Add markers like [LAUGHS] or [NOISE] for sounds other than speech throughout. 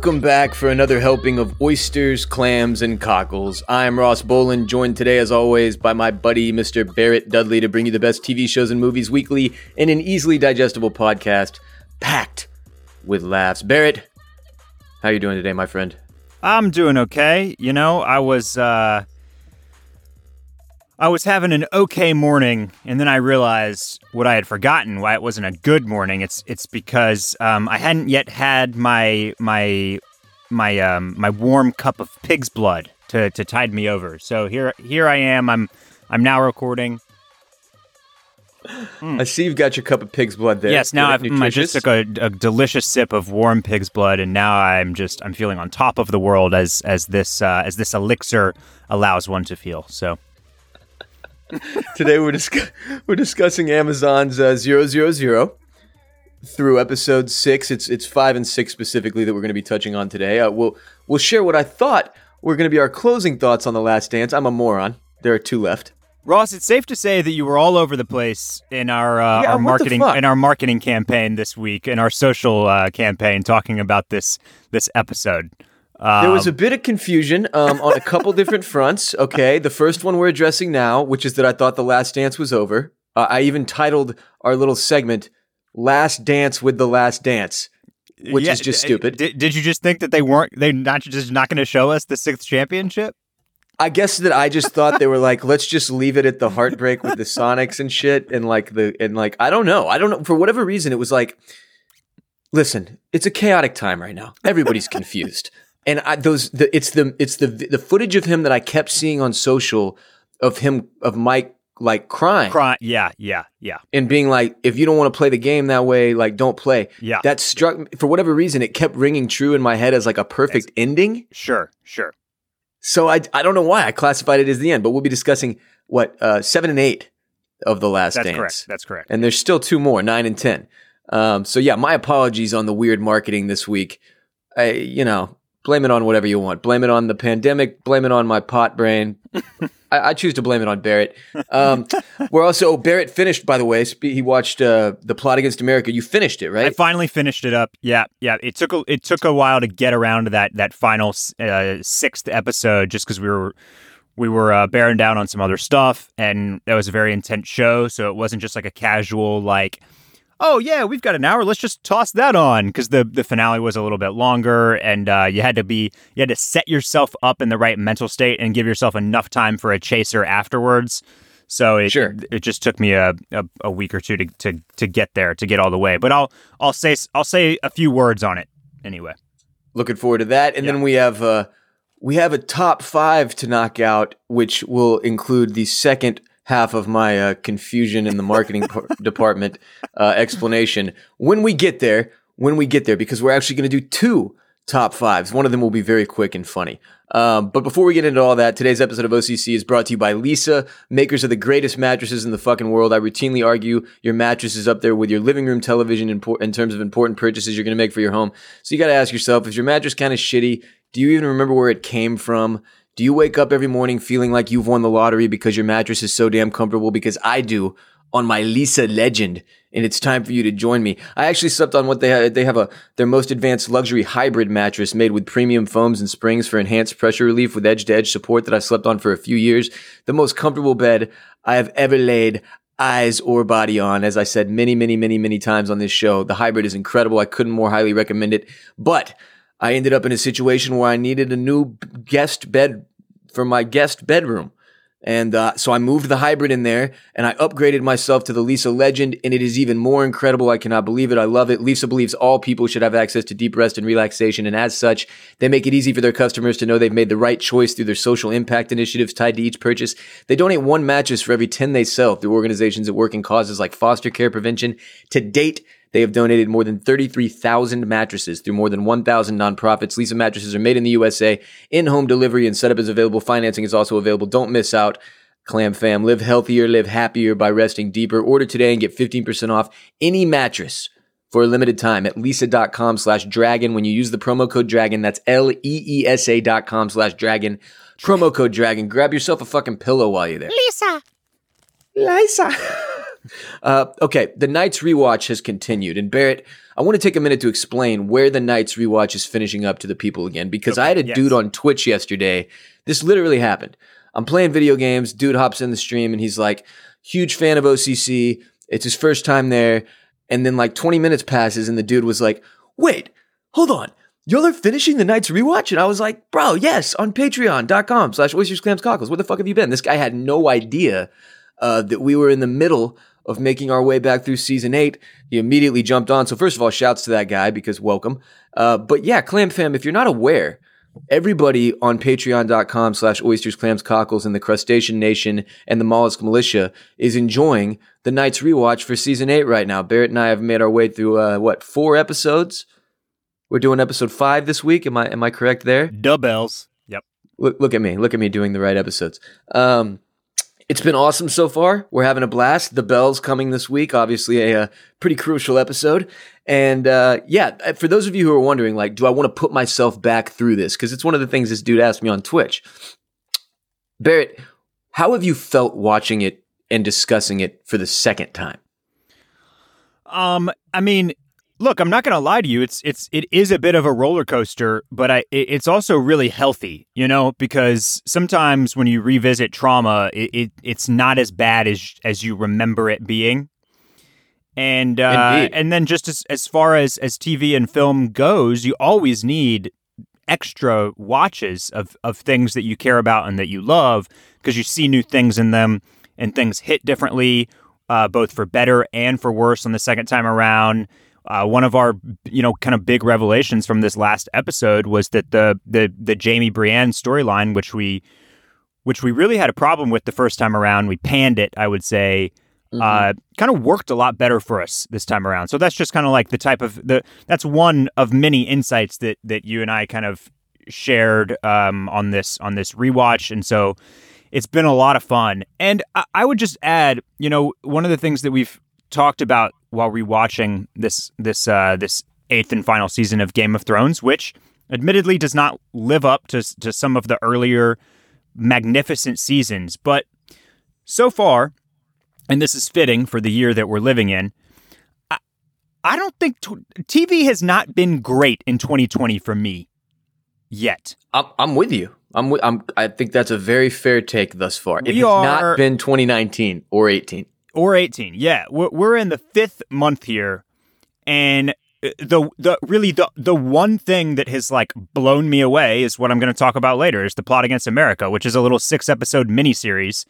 Welcome back for another helping of oysters, clams, and cockles. I'm Ross Bolen, joined today, as always, by my buddy, Mr. Barrett Dudley, to bring you the best TV shows and movies weekly in an easily digestible podcast packed with laughs. Barrett, how are you doing today, my friend? I'm doing okay. You know, I was uh I was having an okay morning, and then I realized what I had forgotten why it wasn't a good morning. It's it's because um, I hadn't yet had my my my um, my warm cup of pig's blood to, to tide me over. So here here I am. I'm I'm now recording. I see you've got your cup of pig's blood there. Yes, now I've, mm, I just took a, a delicious sip of warm pig's blood, and now I'm just I'm feeling on top of the world as as this uh, as this elixir allows one to feel. So. [LAUGHS] Today we're discuss- we're discussing Amazon's uh, 000 through episode six. It's it's five and six specifically that we're going to be touching on today. Uh, we'll we'll share what I thought were going to be our closing thoughts on the Last Dance. I'm a moron. There are two left. Ross, it's safe to say that you were all over the place in our uh, Yeah, our marketing in our marketing campaign this week, in our social uh, campaign, talking about this this episode. Uh, There was a bit of confusion um, on a couple different fronts. Okay, the first one we're addressing now, which is that I thought the Last Dance was over. Uh, I even titled our little segment "Last Dance with the Last Dance." which yeah, is just d- stupid. Did, did you just think that they weren't they not just not going to show us the sixth championship? I guess that I just thought they were like, let's just leave it at the heartbreak with the Sonics and shit, and like the and like I don't know, I don't know for whatever reason it was like, listen, it's a chaotic time right now. Everybody's confused, and I, those the it's the it's the the footage of him that I kept seeing on social of him of Mike like crying Cry- yeah, yeah, yeah, and being like, if you don't want to play the game that way, like don't play. yeah. That struck me for whatever reason. It kept ringing true in my head as like a perfect ending. sure, sure. So I, I don't know why I classified it as the end, but we'll be discussing what uh, seven and eight of the last That's dance, correct. That's correct. and there's still two more, nine and ten. Um, so yeah, my apologies on the weird marketing this week. I, you know, blame it on whatever you want. Blame it on the pandemic. Blame it on my pot brain. [LAUGHS] I, I choose to blame it on Barrett. Um, we're also oh, Barrett finished, by the way. He watched uh, the Plot Against America. You finished it, right? I finally finished it up. Yeah, yeah. It took a, it took a while to get around to that that final uh, sixth episode, just because we were we were uh, bearing down on some other stuff, and that was a very intense show. So it wasn't just like a casual like, oh yeah, we've got an hour, let's just toss that on, because the the finale was a little bit longer, and uh, you had to be you had to set yourself up in the right mental state and give yourself enough time for a chaser afterwards. So it, Sure. it just took me a, a, a week or two to, to to get there to get all the way. But I'll I'll say I'll say a few words on it anyway. looking forward to that. And then we have uh, we have a top five to knock out, which will include the second half of my uh, confusion in the marketing [LAUGHS] department uh, explanation when we get there. When we get there, because we're actually going to do two top fives. One of them will be very quick and funny. Um, but before we get into all that, today's episode of OCC is brought to you by Leesa, makers of the greatest mattresses in the fucking world. I routinely argue your mattress is up there with your living room television in, por- in terms of important purchases you're going to make for your home. So you got to ask yourself, is your mattress kind of shitty? Do you even remember where it came from? Do you wake up every morning feeling like you've won the lottery because your mattress is so damn comfortable? Because I do on my Leesa Legend, and it's time for you to join me. I actually slept on what they have. They have a their most advanced luxury hybrid mattress made with premium foams and springs for enhanced pressure relief with edge to edge support that I slept on for a few years. The most comfortable bed I have ever laid eyes or body on. As I said many, many, many, many times on this show, the hybrid is incredible. I couldn't more highly recommend it, but I ended up in a situation where I needed a new guest bed for my guest bedroom. And uh, so I moved the hybrid in there and I upgraded myself to the Leesa Legend, and it is even more incredible. I cannot believe it. I love it. Leesa believes all people should have access to deep rest and relaxation, and as such, they make it easy for their customers to know they've made the right choice through their social impact initiatives tied to each purchase. They donate one mattress for every 10 they sell through organizations that work in causes like foster care prevention. To date, they have donated more than 33,000 mattresses through more than 1,000 nonprofits. Leesa mattresses are made in the USA. In-home delivery and setup is available. Financing is also available. Don't miss out. Clam fam, live healthier, live happier by resting deeper. Order today and get 15% off any mattress for a limited time at leesa.com slash dragon. When you use the promo code dragon, that's L-E-E-S-A dot com slash dragon. Promo code dragon. Grab yourself a fucking pillow while you're there. Leesa. Leesa. [LAUGHS] Uh, okay, the Night's rewatch has continued, and Barrett, I want to take a minute to explain where the Night's rewatch is finishing up to the people again because Okay, I had a yes. dude on Twitch yesterday. This literally happened. I'm playing video games. Dude hops in the stream and he's like, huge fan of OCC. It's his first time there. And then like 20 minutes passes and the dude was like, wait, hold on. Y'all are finishing the night's rewatch? And I was like, bro, yes, on patreon.com slash oysters, clams, cockles. Where the fuck have you been? This guy had no idea uh, that we were in the middle of making our way back through season eight. He immediately jumped on. So first of all, shouts to that guy because welcome. Uh, but yeah, Clam Fam, if you're not aware, everybody on patreon.com slash oysters, clams, cockles and the crustacean nation and the mollusk militia is enjoying the night's rewatch for season eight right now. Barrett and I have made our way through, uh, what, four episodes? We're doing episode five this week. Am I, am I correct there? The Bells. Yep. Look, look at me. Look at me doing the right episodes. Um, it's been awesome so far. We're having a blast. The Bells coming this week, obviously a, uh pretty crucial episode. And uh, yeah, uh, for those of you who are wondering, like, do I want to put myself back through this? Because it's one of the things this dude asked me on Twitch. Barrett, how have you felt watching it and discussing it for the second time? Um, I mean, look, I'm not going to lie to you. It's it's it is a bit of a roller coaster, but I it, it's also really healthy, you know, because sometimes when you revisit trauma, it, it it's not as bad as as you remember it being. And uh, and then just as as far as as TV and film goes, you always need extra watches of of things that you care about and that you love because you see new things in them and things hit differently uh, both for better and for worse on the second time around uh, one of our you know kind of big revelations from this last episode was that the the the Jamie Brienne storyline which we which we really had a problem with the first time around we panned it I would say uh, kind of worked a lot better for us this time around. So that's just kind of like the type of the that's one of many insights that that you and I kind of shared um, on this on this rewatch, and so it's been a lot of fun. And I, I would just add, you know, one of the things that we've talked about while rewatching this this uh, this eighth and final season of Game of Thrones, which admittedly does not live up to to some of the earlier magnificent seasons, but so far and this is fitting for the year that we're living in. I, I don't think t- TV has not been great in 2020 for me yet. I'm, I'm with you. I'm, I'm. I think that's a very fair take thus far. It We has are- not been 2019 or 18. Or 18. Yeah, we're, we're in the fifth month here, and uh, the the really the the one thing that has like blown me away is what I'm going to talk about later is the plot against America, which is a little six episode miniseries,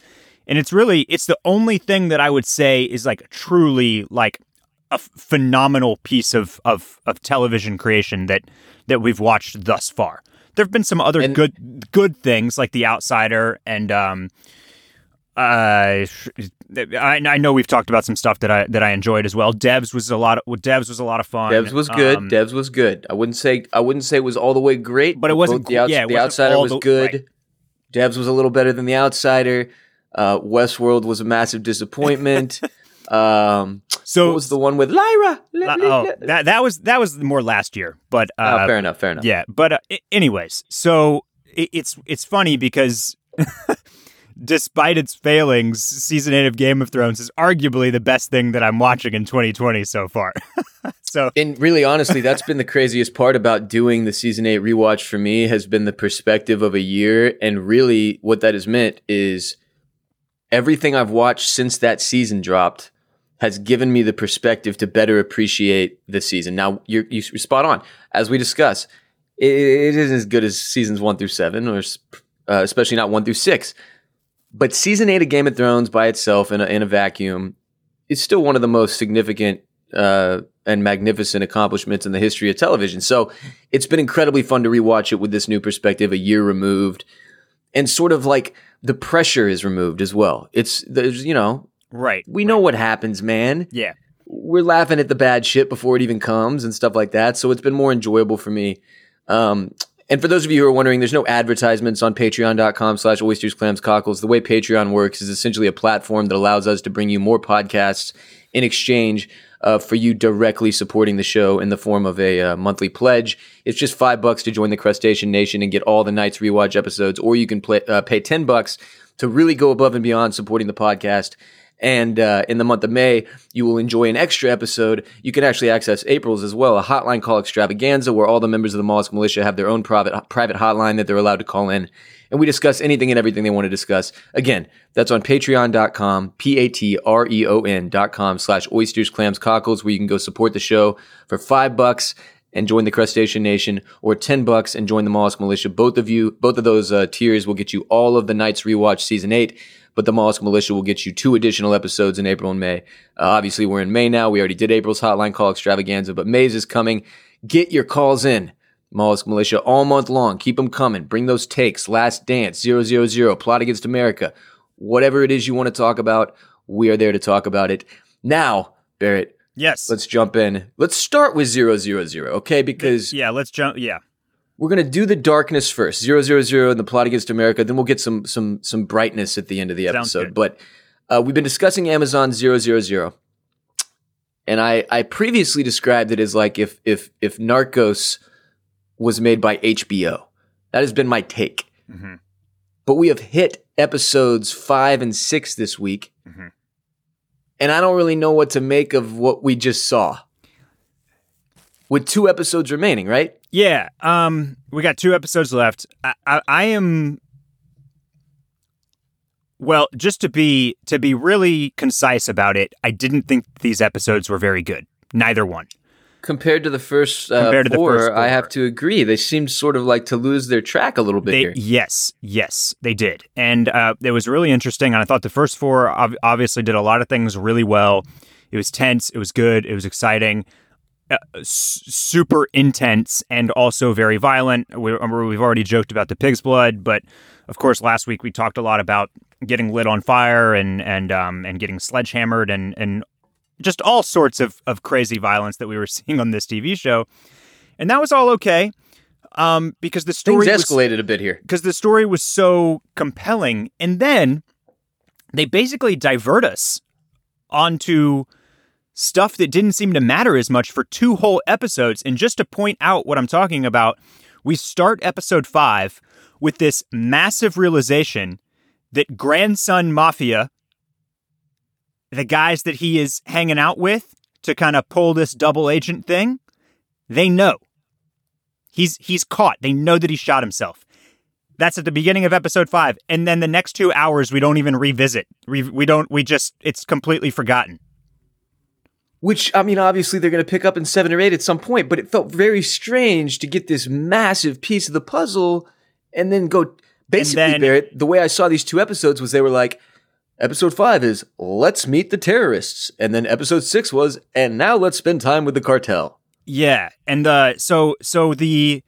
and it's really it's the only thing that I would say is like truly like a f- phenomenal piece of of of television creation that that we've watched thus far. There have been some other And- good good things like The Outsider and um uh I, I know we've talked about some stuff that I that I enjoyed as well. Devs was a lot of Devs was a lot of fun. Devs was good. Um, Devs was good. I wouldn't say I wouldn't say it was all the way great, But it wasn't the, outs- yeah, the outsider was the- good. right. Devs was a little better than the outsider. Uh, Westworld was a massive disappointment. [LAUGHS] um, so what was the one with Lyra? Uh, oh, that that was that was more last year, but uh, oh, fair enough. Fair enough. Yeah, but uh, i- anyways, so it, it's it's funny because [LAUGHS] despite its failings, season eight of Game of Thrones is arguably the best thing that I'm watching in 2020 so far. [LAUGHS] so And really, honestly, that's been the craziest part about doing the season eight rewatch for me has been the perspective of a year. And really, what that has meant is everything I've watched since that season dropped has given me the perspective to better appreciate the season. Now, you're, you're spot on. As we discuss, it, it isn't as good as seasons one through seven, or uh, especially not one through six. But season eight of Game of Thrones by itself in a, in a vacuum is still one of the most significant uh, and magnificent accomplishments in the history of television. So it's been incredibly fun to rewatch it with this new perspective, a year removed, and sort of like the pressure is removed as well. It's there's you know right, we know what happens, man. yeah, We're laughing at the bad shit before it even comes and stuff like that. So it's been more enjoyable for me. Um, and for those of you who are wondering, there's no advertisements on patreon.com slash oysters, clams, cockles. The way Patreon works is essentially a platform that allows us to bring you more podcasts in exchange uh, for you directly supporting the show in the form of a uh, monthly pledge. It's just five bucks to join the Crustacean Nation and get all the Nights Rewatch episodes, or you can play, uh, pay 10 bucks to really go above and beyond supporting the podcast And uh, in the month of May, you will enjoy an extra episode. You can actually access April's as well, a hotline call extravaganza where all the members of the Mollusk Militia have their own private private hotline that they're allowed to call in. And we discuss anything and everything they want to discuss. Again, that's on patreon.com, P-A-T-R-E-O-N dot com slash oysters, clams, cockles, where you can go support the show for five bucks and join the Crustacean Nation, or 10 bucks and join the Mollusk Militia. Both of you, both of those uh, tiers will get you all of the Nights Rewatch Season 8 but the Mollusk Militia will get you two additional episodes in April and May. Uh, obviously, we're in May now. We already did April's Hotline Call Extravaganza, but May's is coming. Get your calls in. Mollusk Militia all month long. Keep them coming. Bring those takes. Last Dance, 000, Plot Against America. Whatever it is you want to talk about, we are there to talk about it. Now, Barrett. Yes. Let's jump in. Let's start with 000, okay? Because. Yeah, let's jump. Yeah we're gonna do the darkness first, zero zero zero, and the plot against America. Then we'll get some some some brightness at the end of the episode. But uh, we've been discussing Amazon zero zero zero, and I I previously described it as like if if if Narcos was made by HBO. That has been my take. Mm-hmm. But we have hit episodes five and six this week, mm-hmm. and I don't really know what to make of what we just saw. With two episodes remaining, right? Yeah, um, we got two episodes left. I, I, I am well, just to be to be really concise about it, I didn't think these episodes were very good. Neither one. Compared to the first uh, Compared to four, the first four, I have to agree. They seemed sort of like to lose their track a little bit they, here. Yes, yes, they did, and uh, it was really interesting. And I thought the first four obviously did a lot of things really well. It was tense. It was good. It was exciting. Uh, super intense and also very violent. We, have already joked about the pig's blood, but of course, last week we talked a lot about getting lit on fire and and um, and getting sledgehammered and and just all sorts of of crazy violence that we were [LAUGHS] seeing on this TV show, and that was all okay. Um, because the story Things escalated was, a bit here. Because the story was so compelling, and then they basically divert us onto stuff that didn't seem to matter as much for two whole episodes. And just to point out what I'm talking about, we start episode five with this massive realization that Grandson Mafia, the guys that he is hanging out with to kind of pull this double agent thing, they know. He's he's caught. They know that he shot himself. That's at the beginning of episode 5 and then the next 2 hours we don't even revisit. We, we don't we just it's completely forgotten which I mean, obviously they're going to pick up in seven or eight at some point, but it felt very strange to get this massive piece of the puzzle and then go. Basically, then, Barrett, the way I saw these two episodes was they were like, episode five is let's meet the terrorists, and then episode six was and now let's spend time with the cartel. Yeah, and uh, so so the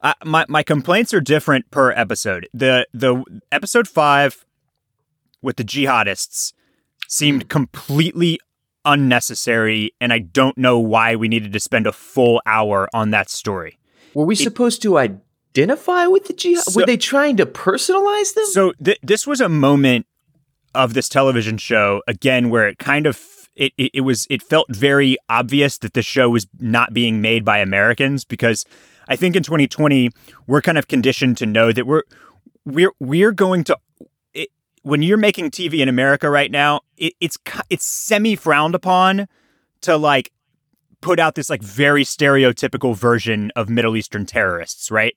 uh, my my complaints are different per episode. The the episode five with the jihadists seemed completely unnecessary, and I don't know why we needed to spend a full hour on that story. Were we it, supposed to identify with the jihad? So, Were they trying to personalize them? So th- this was a moment of this television show again where it kind of it, it, it was it felt very obvious that the show was not being made by Americans because I think in 2020 we're kind of conditioned to know that we're we're we're going to when you're making TV in America right now, it, it's it's semi frowned upon to like put out this like very stereotypical version of Middle Eastern terrorists, right?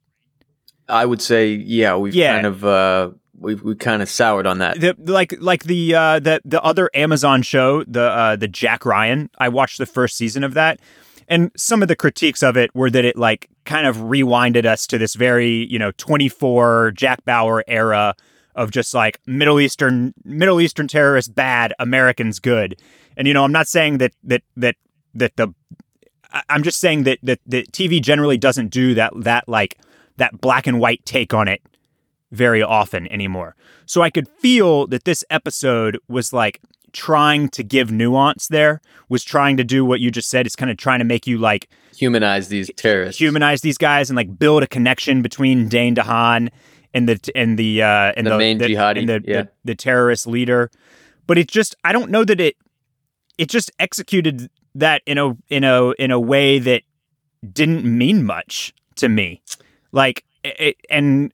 I would say, yeah, we've yeah. kind of uh, we've we kind of soured on that. The, like like the uh, the the other Amazon show, the uh, the Jack Ryan. I watched the first season of that, and some of the critiques of it were that it like kind of rewinded us to this very you know 24 Jack Bauer era of just like Middle Eastern Middle Eastern terrorists bad, Americans good. And you know, I'm not saying that that that that the I'm just saying that that the TV generally doesn't do that that like that black and white take on it very often anymore. So I could feel that this episode was like trying to give nuance there, was trying to do what you just said, is kind of trying to make you like humanize these terrorists, humanize these guys, and like build a connection between Dane DeHaan and the and the uh, and the, the main the, jihadi, and the, yeah. the, the terrorist leader. But it just I don't know that it it just executed that in a in a in a way that didn't mean much to me. Like it, and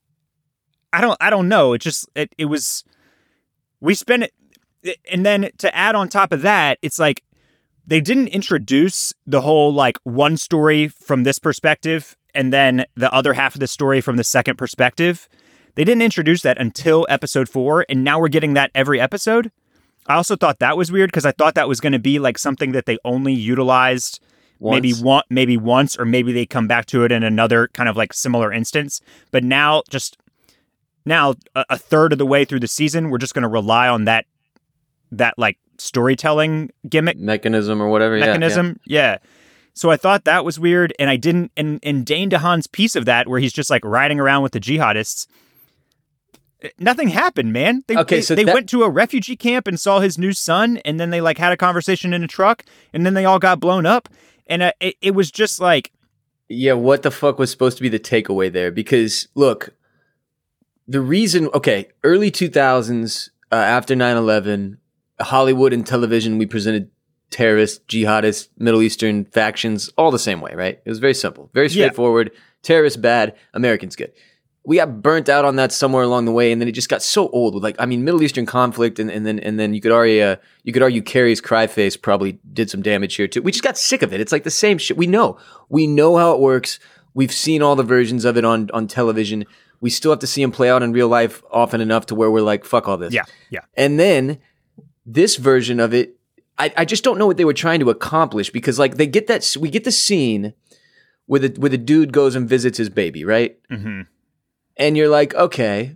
I don't I don't know. It just it, it was we spent it and then to add on top of that, it's like they didn't introduce the whole like one story from this perspective and then the other half of the story from the second perspective. They didn't introduce that until episode four, and now we're getting that every episode. I also thought that was weird because I thought that was going to be like something that they only utilized once. maybe one, maybe once, or maybe they come back to it in another kind of like similar instance. But now, just now, a, a third of the way through the season, we're just going to rely on that that like storytelling gimmick mechanism or whatever mechanism. Yeah, yeah. yeah. So I thought that was weird, and I didn't. And and Dane DeHaan's piece of that, where he's just like riding around with the jihadists, nothing happened, man. They, okay, they, so they that... went to a refugee camp and saw his new son, and then they like had a conversation in a truck, and then they all got blown up, and uh, it, it was just like, yeah, what the fuck was supposed to be the takeaway there? Because look, the reason, okay, early two thousands uh, after 9-11, Hollywood and television, we presented terrorist, jihadists, Middle Eastern factions all the same way, right? It was very simple, very straightforward. Yeah. Terrorists bad, Americans good we got burnt out on that somewhere along the way, and then it just got so old with like I mean Middle Eastern conflict, and, and then and then you could argue uh, you could argue Carrie's cry face probably did some damage here too. We just got sick of it. It's like the same shit. We know we know how it works. We've seen all the versions of it on on television. We still have to see them play out in real life often enough to where we're like, fuck all this. Yeah, yeah. And then this version of it, I, I just don't know what they were trying to accomplish because like they get that we get the scene where the where the dude goes and visits his baby, right? Mm-hmm and you're like, okay,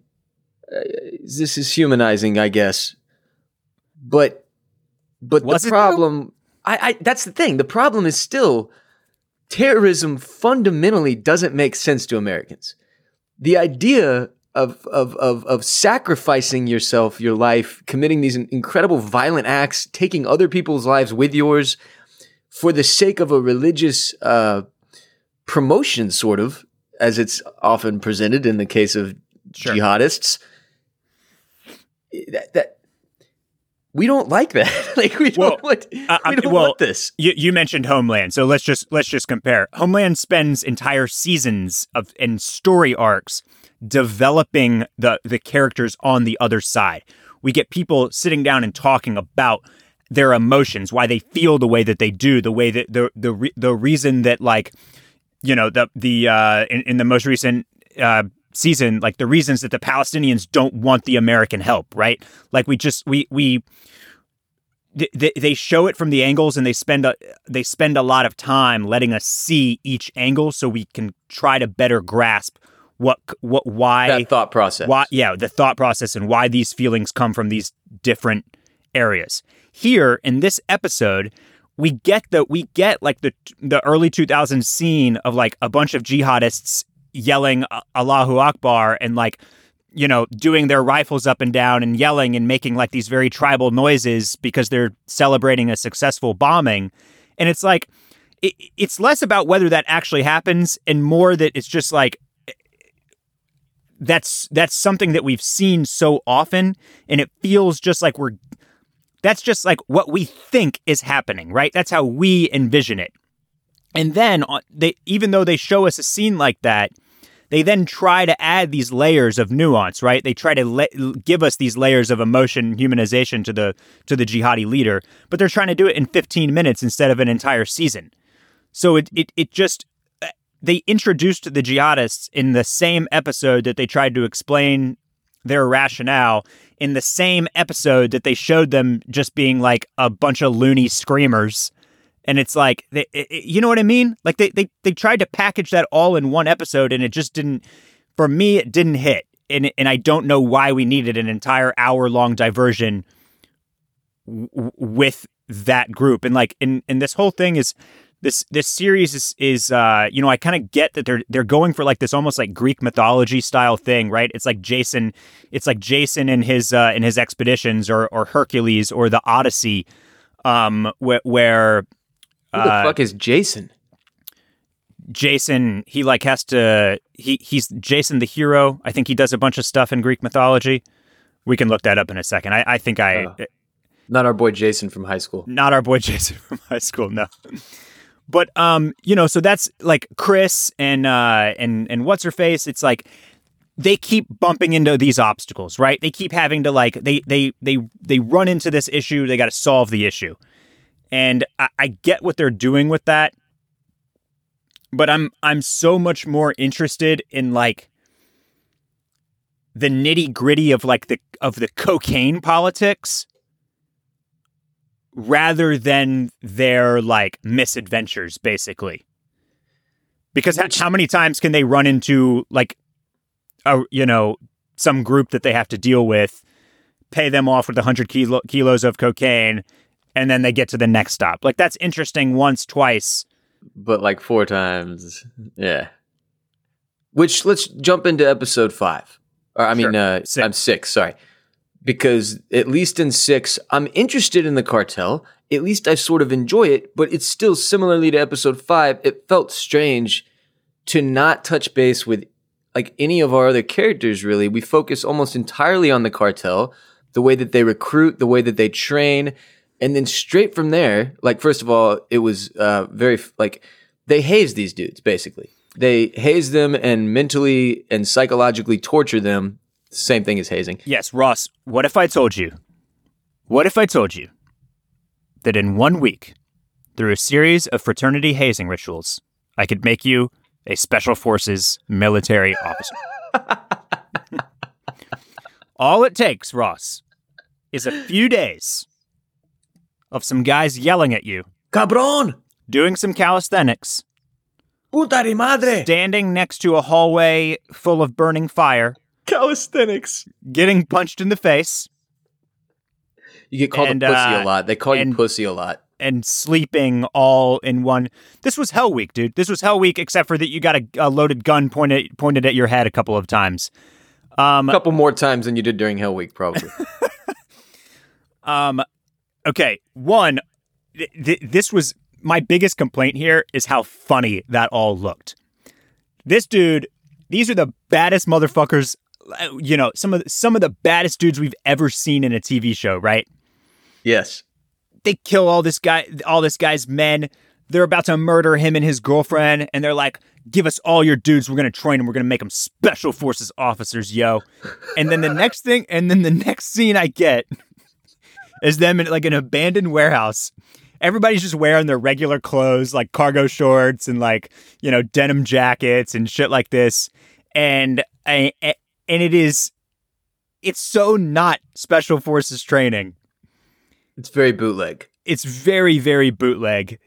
uh, this is humanizing, I guess. But but Was the problem, I, I that's the thing. The problem is still terrorism fundamentally doesn't make sense to Americans. The idea of, of, of, of sacrificing yourself, your life, committing these incredible violent acts, taking other people's lives with yours for the sake of a religious uh, promotion, sort of, as it's often presented in the case of sure. jihadists. That, that, we don't like that. [LAUGHS] like we well, don't, want, uh, we don't well, want this. You, you, mentioned Homeland, so let's just let's just compare. Homeland spends entire seasons of and story arcs developing the the characters on the other side. We get people sitting down and talking about their emotions, why they feel the way that they do, the way that the the the reason that like you know the the uh, in, in the most recent uh, season, like the reasons that the Palestinians don't want the American help, right? Like we just we we they, they show it from the angles and they spend a they spend a lot of time letting us see each angle so we can try to better grasp what what why that thought process why yeah the thought process and why these feelings come from these different areas here in this episode we get the we get like the the early 2000s scene of like a bunch of jihadists yelling Allahu Akbar and like you know doing their rifles up and down and yelling and making like these very tribal noises because they're celebrating a successful bombing. And it's like it, it's less about whether that actually happens and more that it's just like eh, that's that's something that we've seen so often and it feels just like we're that's just like what we think is happening, right? That's how we envision it. And then uh, they even though they show us a scene like that, they then try to add these layers of nuance, right? They try to le- give us these layers of emotion, humanization to the to the jihadi leader, but they're trying to do it in 15 minutes instead of an entire season. So it it it just uh, they introduced the jihadists in the same episode that they tried to explain their rationale in the same episode that they showed them just being like a bunch of loony screamers. And it's like, they, it, you know what I mean? Like they, they, they tried to package that all in one episode and it just didn't, for me, it didn't hit. And, and I don't know why we needed an entire hour long diversion w- with that group. And like, and, and this whole thing is, this this series is is uh you know I kind of get that they're they're going for like this almost like Greek mythology style thing, right? It's like Jason, it's like Jason in his uh in his expeditions or or Hercules or the Odyssey, um where where who the uh, fuck is Jason? Jason, he like has to he he's Jason the hero. I think he does a bunch of stuff in Greek mythology. We can look that up in a second. I, I think I. Uh, not our boy Jason from high school. Not our boy [LAUGHS] Jason from high school. No. But um, you know, so that's like Chris and uh and and what's her face. It's like they keep bumping into these obstacles, right? They keep having to like they they they they run into this issue. They got to solve the issue, and I, I get what they're doing with that. But I'm I'm so much more interested in like the nitty gritty of like the of the cocaine politics rather than their like misadventures, basically. Because Which, how many times can they run into like a you know some group that they have to deal with, pay them off with a hundred kilo, kilos of cocaine, and then they get to the next stop? Like that's interesting once, twice, but like four times, yeah. Which let's jump into episode five. Or I mean, uh, i I'm six. Sorry because at least in six, I'm interested in the cartel. At least I sort of enjoy it, but it's still similarly to episode five. It felt strange to not touch base with like any of our other characters, really. We focus almost entirely on the cartel, the way that they recruit, the way that they train. And then straight from there, like, first of all, it was uh, very, like, they haze these dudes, basically. They haze them and mentally and psychologically torture them same thing as hazing. Yes, Ross, what if I told you? What if I told you that in one week, through a series of fraternity hazing rituals, I could make you a special forces military officer? [LAUGHS] All it takes, Ross, is a few days of some guys yelling at you. Cabron! Doing some calisthenics. Puta de madre! Standing next to a hallway full of burning fire Calisthenics. Getting punched in the face. You get called and, a pussy uh, a lot. They call and, you pussy a lot. And sleeping all in one. This was Hell Week, dude. This was Hell Week, except for that you got a, a loaded gun pointed pointed at your head a couple of times. Um, a couple more times than you did during Hell Week, probably. [LAUGHS] um, okay. One, th- th- this was my biggest complaint here is how funny that all looked. This dude, these are the baddest motherfuckers Uh, you know some of the, some of the baddest dudes we've ever seen in a TV show, right? Yes. They kill all this guy, all this guy's men. They're about to murder him and his girlfriend, and they're like, "Give us all your dudes. We're gonna train them. We're gonna make them special forces officers, yo." And then the next thing, and then the next scene I get [LAUGHS] is them in like an abandoned warehouse. Everybody's just wearing their regular clothes, like cargo shorts and like you know denim jackets and shit like this. And I, and it is it's so not special forces training. It's very bootleg. It's very very bootleg.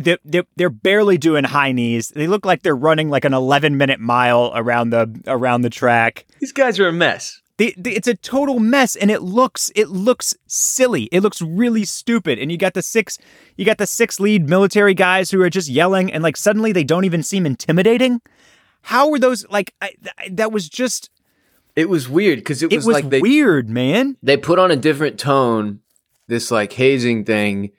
They're, they're, barely doing high knees. They look like they're running like an 11 minute mile around the around the track. These guys are a mess. They, they, it's a total mess, and it looks it looks silly. It looks really stupid. And you got the six you got the six lead military guys who are just yelling, and like suddenly they don't even seem intimidating. How were those like? I, that was just. It was weird because it, it was, was like they, weird, man. They put on a different tone, this like hazing thing,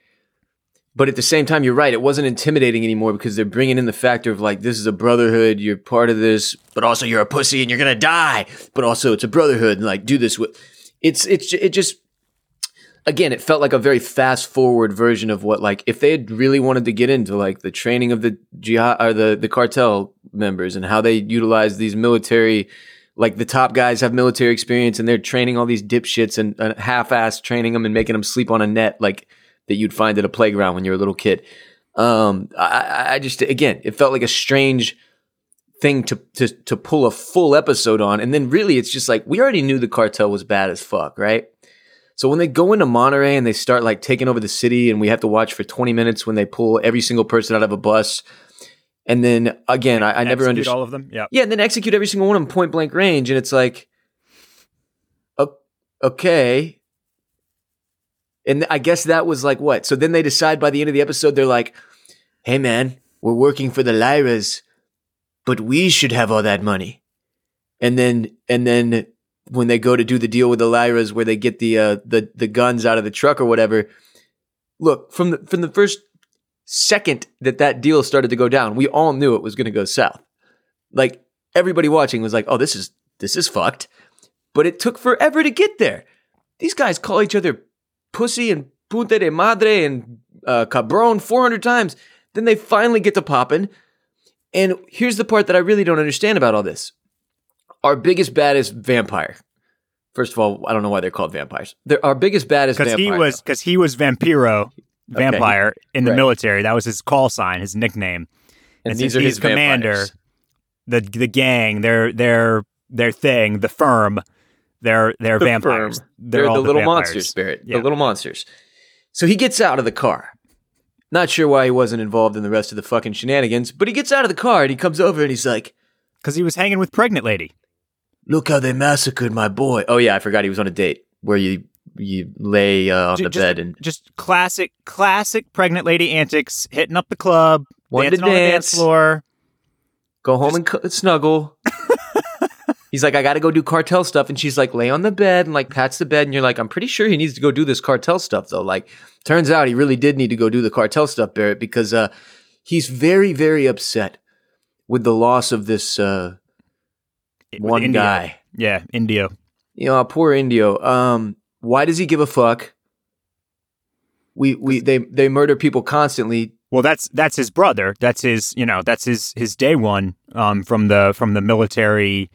but at the same time, you're right. It wasn't intimidating anymore because they're bringing in the factor of like this is a brotherhood. You're part of this, but also you're a pussy and you're gonna die. But also it's a brotherhood and like do this with. It's it's it just again, it felt like a very fast forward version of what like if they had really wanted to get into like the training of the jihad or the the cartel members and how they utilize these military like the top guys have military experience and they're training all these dipshits and half-ass training them and making them sleep on a net like that you'd find at a playground when you're a little kid. Um, I, I just again, it felt like a strange thing to, to to pull a full episode on, and then really it's just like we already knew the cartel was bad as fuck, right? So when they go into Monterrey and they start like taking over the city, and we have to watch for 20 minutes when they pull every single person out of a bus, and then again, I, I never understood all of them. Yeah, yeah, and then execute every single one of them point blank range, and it's like, okay. And I guess that was like what? So then they decide by the end of the episode, they're like, "Hey, man, we're working for the Leyras, but we should have all that money." And then, and then when they go to do the deal with the Leyras where they get the uh, the the guns out of the truck or whatever. Look from the from the first second that that deal started to go down, we all knew it was going to go south. Like everybody watching was like, "Oh, this is this is fucked," but it took forever to get there. These guys call each other pussy and punta de madre and uh, cabron 400 times. Then they finally get to popping. And here's the part that I really don't understand about all this our biggest baddest vampire. First of all, I don't know why they're called vampires. They're our biggest baddest because he was because he was vampiro, vampire in the Right. military. That was his call sign, his nickname. and, and these are he's his commander, vampires. The the gang, their their their thing, the firm, they're they're The vampires. firm. They're, They're, all the little vampires. monster spirit. Yeah. The little monsters. So he gets out of the car. Not sure why he wasn't involved in the rest of the fucking shenanigans, but he gets out of the car and he comes over and he's like, because he was hanging with pregnant lady. "Look how they massacred my boy." Oh yeah, I forgot he was on a date where you you lay uh, on Ju- the bed and just classic classic pregnant lady antics, hitting up the club, wanted dancing to on the dance dance, floor. go home and cu- snuggle. [LAUGHS] He's like, I got to go do cartel stuff, and she's like, lay on the bed and like pats the bed, and you're like, I'm pretty sure he needs to go do this cartel stuff though. Like, turns out he really did need to go do the cartel stuff, Barrett, because uh, he's very, very upset with the loss of this uh, with one Indio. guy. Yeah, Indio. You know, poor Indio. Um, why does he give a fuck? We we they they murder people constantly. Well, that's that's his brother. That's his you know that's his his day one um, from the from the military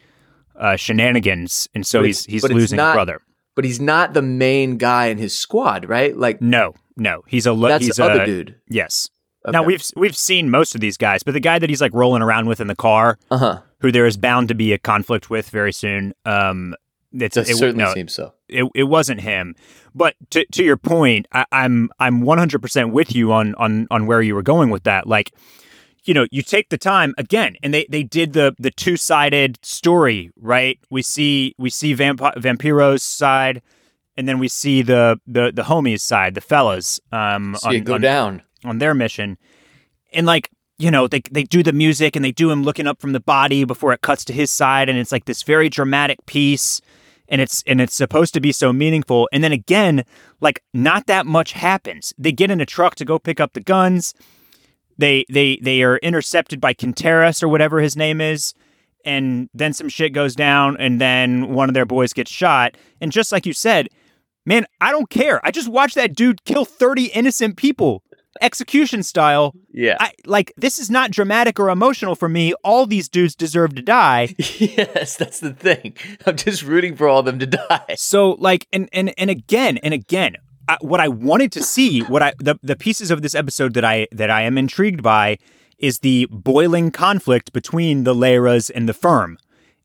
uh, shenanigans, and so But he's he's losing not- his brother. But he's not the main guy in his squad, right? Like No, no, he's a lo- that's he's the other a, dude. Yes. Now we've we've seen most of these guys, but the guy that he's like rolling around with in the car, uh huh. Who there is bound to be a conflict with very soon. Um, it, certainly no, seems so. it, it wasn't him. But to to your point, I, I'm I'm 100 percent with you on on on where you were going with that. Like, you know, you take the time again, and they they did the the two sided story, right? We see we see Vamp- Vampiro's side, and then we see the the the homies side, the fellas, um, See it go down. on their mission. And like, you know, they they do the music and they do him looking up from the body before it cuts to his side and it's like this very dramatic piece and it's and it's supposed to be so meaningful. And then again, like not that much happens. They get in a truck to go pick up the guns. They they they are intercepted by Quinteras or whatever his name is. And then some shit goes down, and then one of their boys gets shot. And just like you said, man, I don't care. I just watched that dude kill 30 innocent people, execution style. Yeah. I like this is not dramatic or emotional for me. All these dudes deserve to die. [LAUGHS] yes, that's the thing. I'm just rooting for all of them to die. So like and and and again and again, I, what I wanted to see, what I the the pieces of this episode that I that I am intrigued by is the boiling conflict between the Leyras and the firm.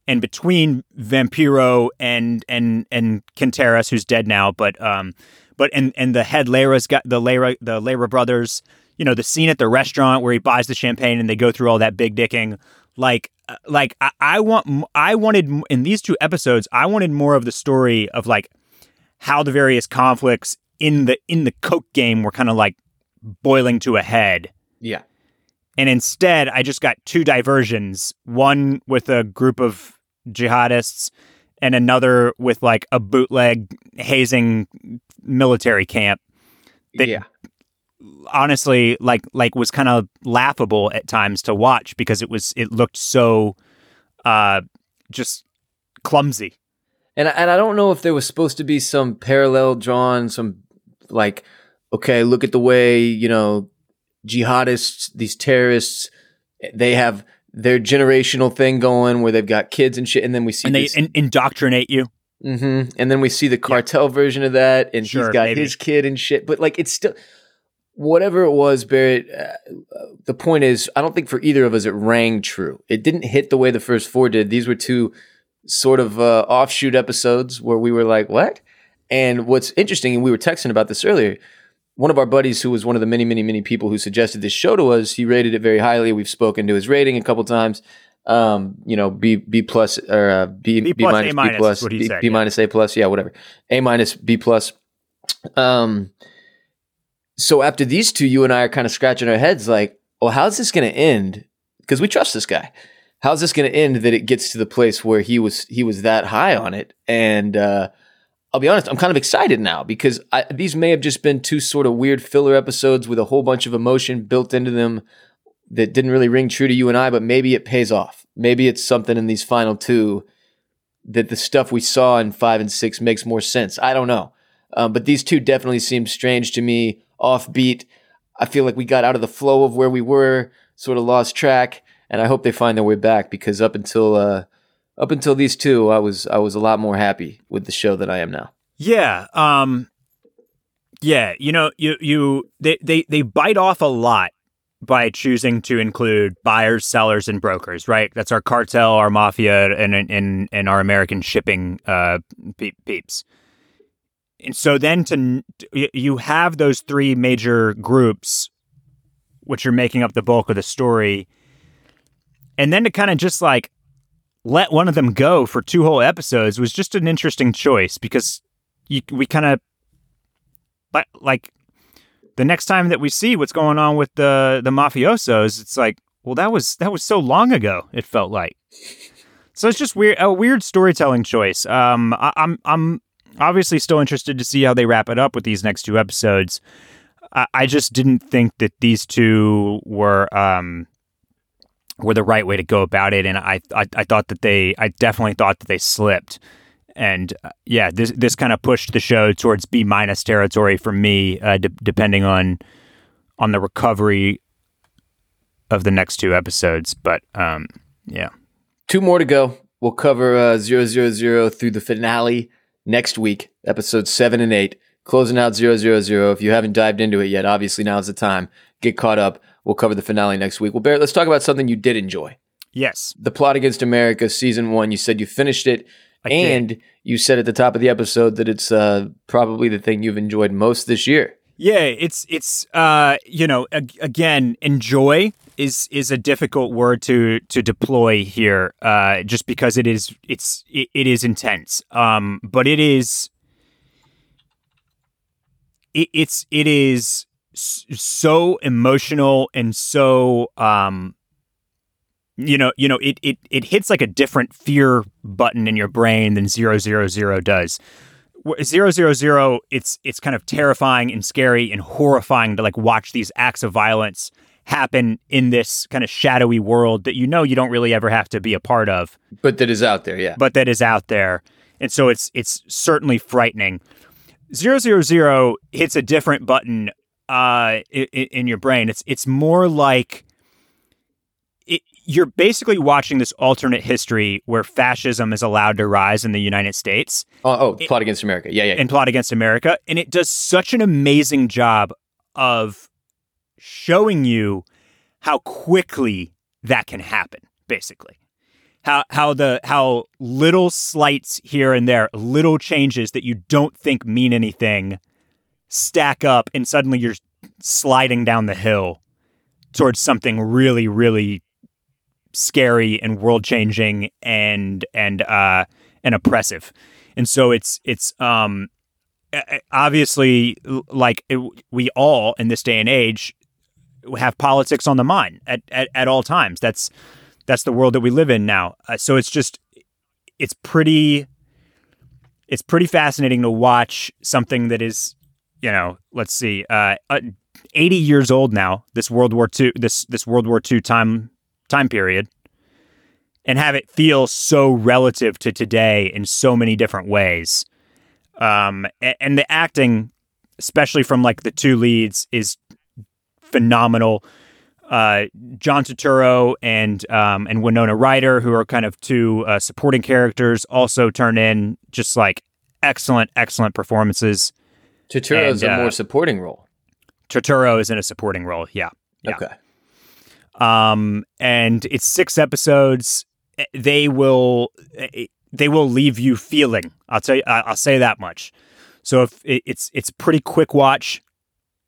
And between Vampiro and and and Quinteras, who's dead now, but um, but and and the head Leyra's got the Leyra the Leira brothers. You know the scene at the restaurant where he buys the champagne and they go through all that big dicking. Like uh, like I, I want I wanted in these two episodes I wanted more of the story of like how the various conflicts in the in the coke game were kind of like boiling to a head Yeah. and instead I just got two diversions one with a group of jihadists and another with like a bootleg hazing military camp They- yeah. honestly like like was kind of laughable at times to watch because it was it looked so uh just clumsy And and I don't know if there was supposed to be some parallel drawn, some like, okay, look at the way you know jihadists, these terrorists, they have their generational thing going where they've got kids and shit, and then we see and they in- indoctrinate you hmm and then we see the cartel version of that, and Sure, he's got maybe. his kid and shit. But like, it's still whatever it was, Barrett. Uh, the point is, I don't think for either of us it rang true. It didn't hit the way the first four did. These were two sort of uh, offshoot episodes where we were like, "What?" And what's interesting, and we were texting about this earlier. One of our buddies, who was one of the many, many, many people who suggested this show to us, he rated it very highly. We've spoken to his rating a couple times. Um, you know, B B plus or uh, B B B plus, minus A B minus is plus B, said, B yeah. minus A plus, yeah, whatever. A minus B plus. Um, so after these two, you and I are kind of scratching our heads, like, well, how's this going to end? Because we trust this guy. How's this going to end that it gets to the place where he was he was that high on it? And uh, I'll be honest, I'm kind of excited now because I, these may have just been two sort of weird filler episodes with a whole bunch of emotion built into them that didn't really ring true to you and I, but maybe it pays off. Maybe it's something in these final two that the stuff we saw in five and six makes more sense. I don't know. Um, but these two definitely seem strange to me, offbeat. I feel like we got out of the flow of where we were, sort of lost track, and I hope they find their way back because up until uh, up until these two, I was I was a lot more happy with the show than I am now. Yeah. Um. Yeah. You know, you you they they they bite off a lot by choosing to include buyers, sellers, and brokers. Right. That's our cartel, our mafia, and and and our American shipping uh peeps. And so then to you have those three major groups, which are making up the bulk of the story, and then to kind of just like let one of them go for two whole episodes was just an interesting choice because you, we kind of but like the next time that we see what's going on with the the mafiosos, it's like, well, that was that was so long ago. It felt like. So it's just weird, a weird storytelling choice. Um, I, I'm I'm obviously still interested to see how they wrap it up with these next two episodes. I, I just didn't think that these two were um were the right way to go about it, and I I, I thought that they I definitely thought that they slipped and uh, yeah, this this kind of pushed the show towards B minus territory for me, uh, de- depending on on the recovery of the next two episodes. But um, yeah, two more to go. We'll cover uh, 000 through the finale next week, episodes seven and eight. Closing out 000. If you haven't dived into it yet, obviously now's the time. Get caught up. We'll cover the finale next week. Well, Barrett, let's talk about something you did enjoy. Yes. The Plot Against America, season one. You said you finished it. I and did. you said at the top of the episode that it's uh, probably the thing you've enjoyed most this year. Yeah, it's it's uh, you know again enjoy is is a difficult word to to deploy here uh, just because it is it's it, it is intense um, but it is it, it's it is so emotional and so um, you know, you know, it it it hits like a different fear button in your brain than zero zero zero does. Zero zero zero, it's it's kind of terrifying and scary and horrifying to like watch these acts of violence happen in this kind of shadowy world that you know you don't really ever have to be a part of, but that is out there, yeah. But that is out there, and so it's it's certainly frightening. Zero zero zero hits a different button uh, in, in your brain. It's it's more like you're basically watching this alternate history where fascism is allowed to rise in the United States. Oh, oh plot against America. Yeah, yeah. And plot against America. And it does such an amazing job of showing you how quickly that can happen, basically. How how the how little slights here and there, little changes that you don't think mean anything stack up and suddenly you're sliding down the hill towards something really, really scary and world changing and and uh and oppressive. And so it's it's um obviously like it, we all in this day and age have politics on the mind at, at, at all times. That's that's the world that we live in now. Uh, so it's just it's pretty it's pretty fascinating to watch something that is you know let's see uh, uh 80 years old now this world war ii this this world war ii time time period and have it feel so relative to today in so many different ways. Um, and the acting, especially from like the two leads, is phenomenal. Uh, John Turturro and um, and Winona Ryder, who are kind of two uh, supporting characters, also turn in just like excellent, excellent performances. Turturro is a uh, more supporting role. Turturro is in a supporting role. Yeah. yeah. Okay. Um, and it's six episodes. They will they will leave you feeling. I'll tell you. I'll say that much. So if it's it's pretty quick watch,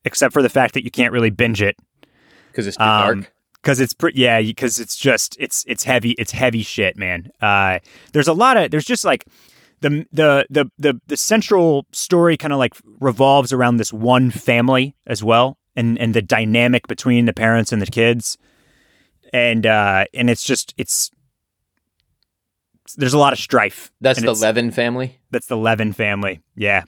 except for the fact that you can't really binge it because it's too um, dark. Because it's pretty, yeah. Because it's just it's it's heavy. It's heavy shit, man. Uh, there's a lot of there's just like the the the the the central story kind of like revolves around this one family as well, and and the dynamic between the parents and the kids and uh, and it's just it's there's a lot of strife. That's the Levin family. That's the Levin family. Yeah,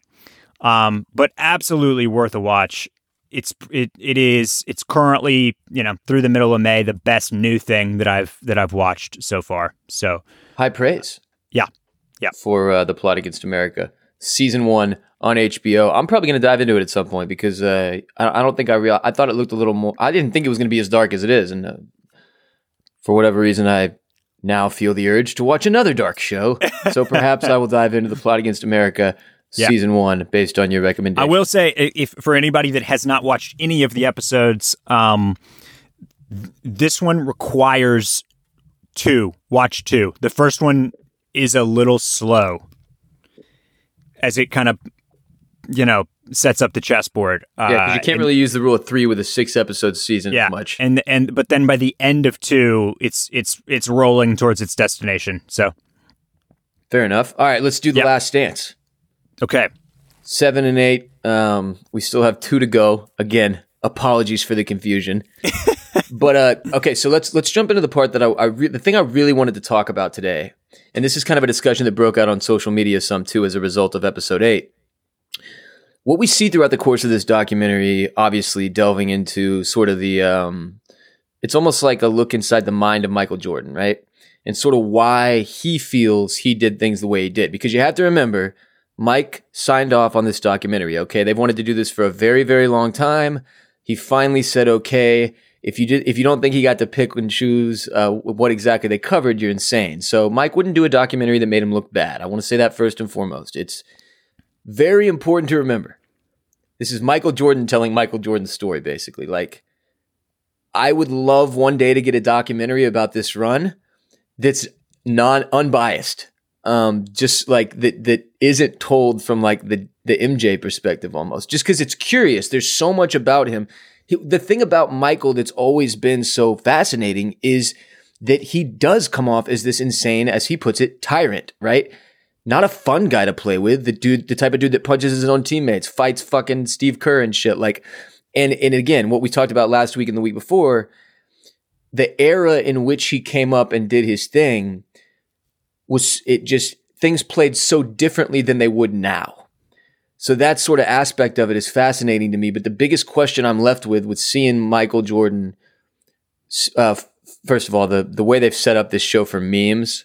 um, but absolutely worth a watch. It's it it is it's currently you know through the middle of May the best new thing that I've that I've watched so far. So high praise. Yeah, yeah. For uh, the plot against America, season one on HBO. I'm probably going to dive into it at some point because uh, I, I, don't think I real I thought it looked a little more. I didn't think it was going to be as dark as it is, and uh, for whatever reason, I now feel the urge to watch another dark show. So [LAUGHS] perhaps I will dive into the plot against America yeah. season one based on your recommendation. I will say, if for anybody that has not watched any of the episodes, um, this one requires two. Watch two. The first one is a little slow as it kind of, you know, sets up the chessboard. Yeah, because you uh, can't and, really use the rule of three with a six episode season yeah, much. And and but then by the end of two, it's it's it's rolling towards its destination. So fair enough. All right, let's do the yep. last dance. Okay. Seven and eight. Um, we still have two to go. Again, apologies for the confusion. [LAUGHS] but uh, okay, so let's let's jump into the part that I, I re- the thing I really wanted to talk about today, and this is kind of a discussion that broke out on social media some too as a result of episode eight what we see throughout the course of this documentary, obviously delving into sort of the, um, it's almost like a look inside the mind of Michael Jordan, right? And sort of why he feels he did things the way he did. Because you have to remember, Mike signed off on this documentary. Okay, they've wanted to do this for a very, very long time. He finally said, "Okay, if you did, if you don't think he got to pick and choose uh, what exactly they covered, you're insane." So Mike wouldn't do a documentary that made him look bad. I want to say that first and foremost. It's very important to remember. This is Michael Jordan telling Michael Jordan's story, basically. Like, I would love one day to get a documentary about this run that's non unbiased. Um, just like that that isn't told from like the the MJ perspective almost. Just because it's curious. There's so much about him. He, the thing about Michael that's always been so fascinating is that he does come off as this insane, as he puts it, tyrant, right? not a fun guy to play with. The dude, the type of dude that punches his own teammates, fights fucking Steve Kerr and shit. Like, and and again, what we talked about last week and the week before, the era in which he came up and did his thing was it just things played so differently than they would now. So that sort of aspect of it is fascinating to me. But the biggest question I'm left with with seeing Michael Jordan, uh, first of all, the the way they've set up this show for memes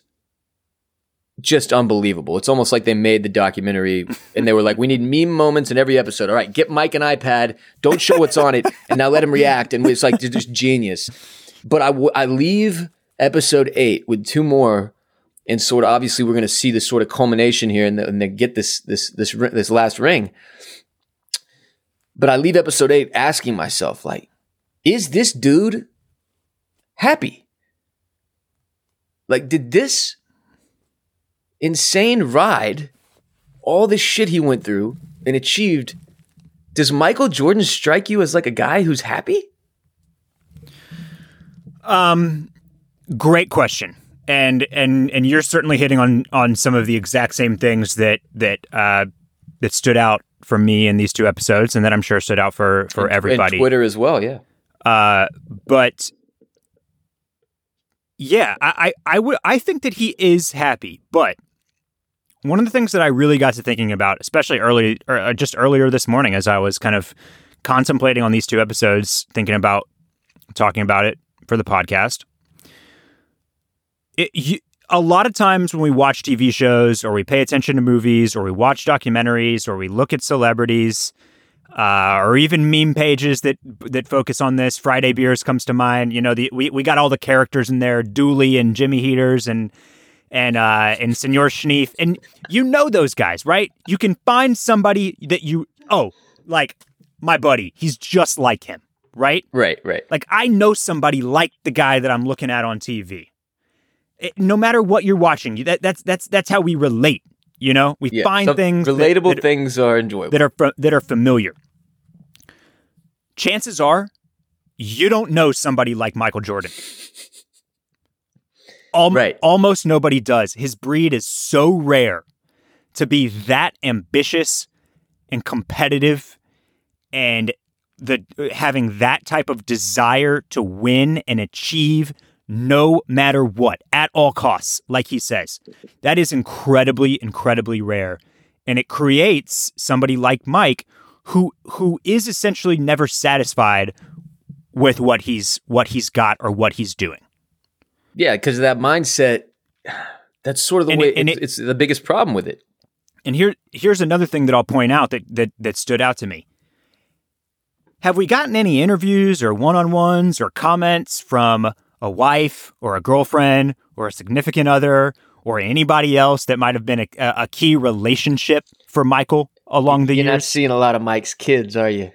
just unbelievable. It's almost like they made the documentary and they were like, we need meme moments in every episode. All right, get Mike an iPad, don't show what's on it, and now let him react. And it's like just genius. But I, w- I leave episode eight with two more. And sort of obviously we're going to see this sort of culmination here and, then get this this this this last ring. But I leave episode eight asking myself, like, is this dude happy? Like, did this insane ride, all this shit he went through and achieved, does Michael Jordan strike you as like a guy who's happy? Um, great question. And and and you're certainly hitting on on some of the exact same things that that uh, that stood out for me in these two episodes, and that I'm sure stood out for for and, everybody. And Twitter as well, yeah. Uh, but yeah, I, I, I would I think that he is happy, but one of the things that I really got to thinking about, especially early, or uh, just earlier this morning, as I was kind of contemplating on these two episodes, thinking about talking about it for the podcast. It, you, a lot of times when we watch TV shows, or we pay attention to movies, or we watch documentaries, or we look at celebrities, uh, or even meme pages that that focus on this. Friday Beers comes to mind. You know, the, we we got all the characters in there, Dooley and Jimmy Heaters, and and uh and Senor Schneef. And you know those guys, right? You can find somebody that you oh, like my buddy, he's just like him, right? Right, right. Like I know somebody like the guy that I'm looking at on TV. It, no matter what you're watching, that that's that's that's how we relate. You know, we yeah, find things relatable that, that, things are enjoyable that are that are familiar. Chances are, you don't know somebody like Michael Jordan. Al- right. Almost nobody does. His breed is so rare to be that ambitious and competitive and the having that type of desire to win and achieve no matter what at all costs like he says that is incredibly incredibly rare and it creates somebody like Mike who who is essentially never satisfied with what he's what he's got or what he's doing yeah, because that mindset, that's sort of the and way. It, it's, it, it's the biggest problem with it. And here, here's another thing that I'll point out that that that stood out to me. Have we gotten any interviews or one-on-ones or comments from a wife or a girlfriend or a significant other or anybody else that might have been a, a key relationship for Michael along the You're years. not seeing a lot of Mike's kids, are you?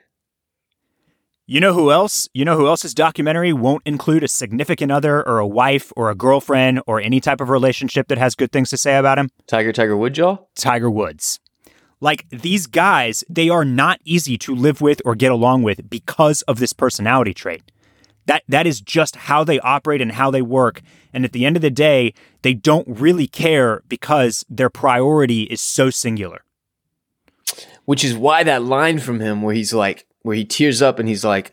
You know who else? You know who else's documentary won't include a significant other or a wife or a girlfriend or any type of relationship that has good things to say about him? Tiger Tiger Woodjaw? Tiger Woods. Like these guys, they are not easy to live with or get along with because of this personality trait. That that is just how they operate and how they work. And at the end of the day, they don't really care because their priority is so singular. Which is why that line from him where he's like where he tears up and he's like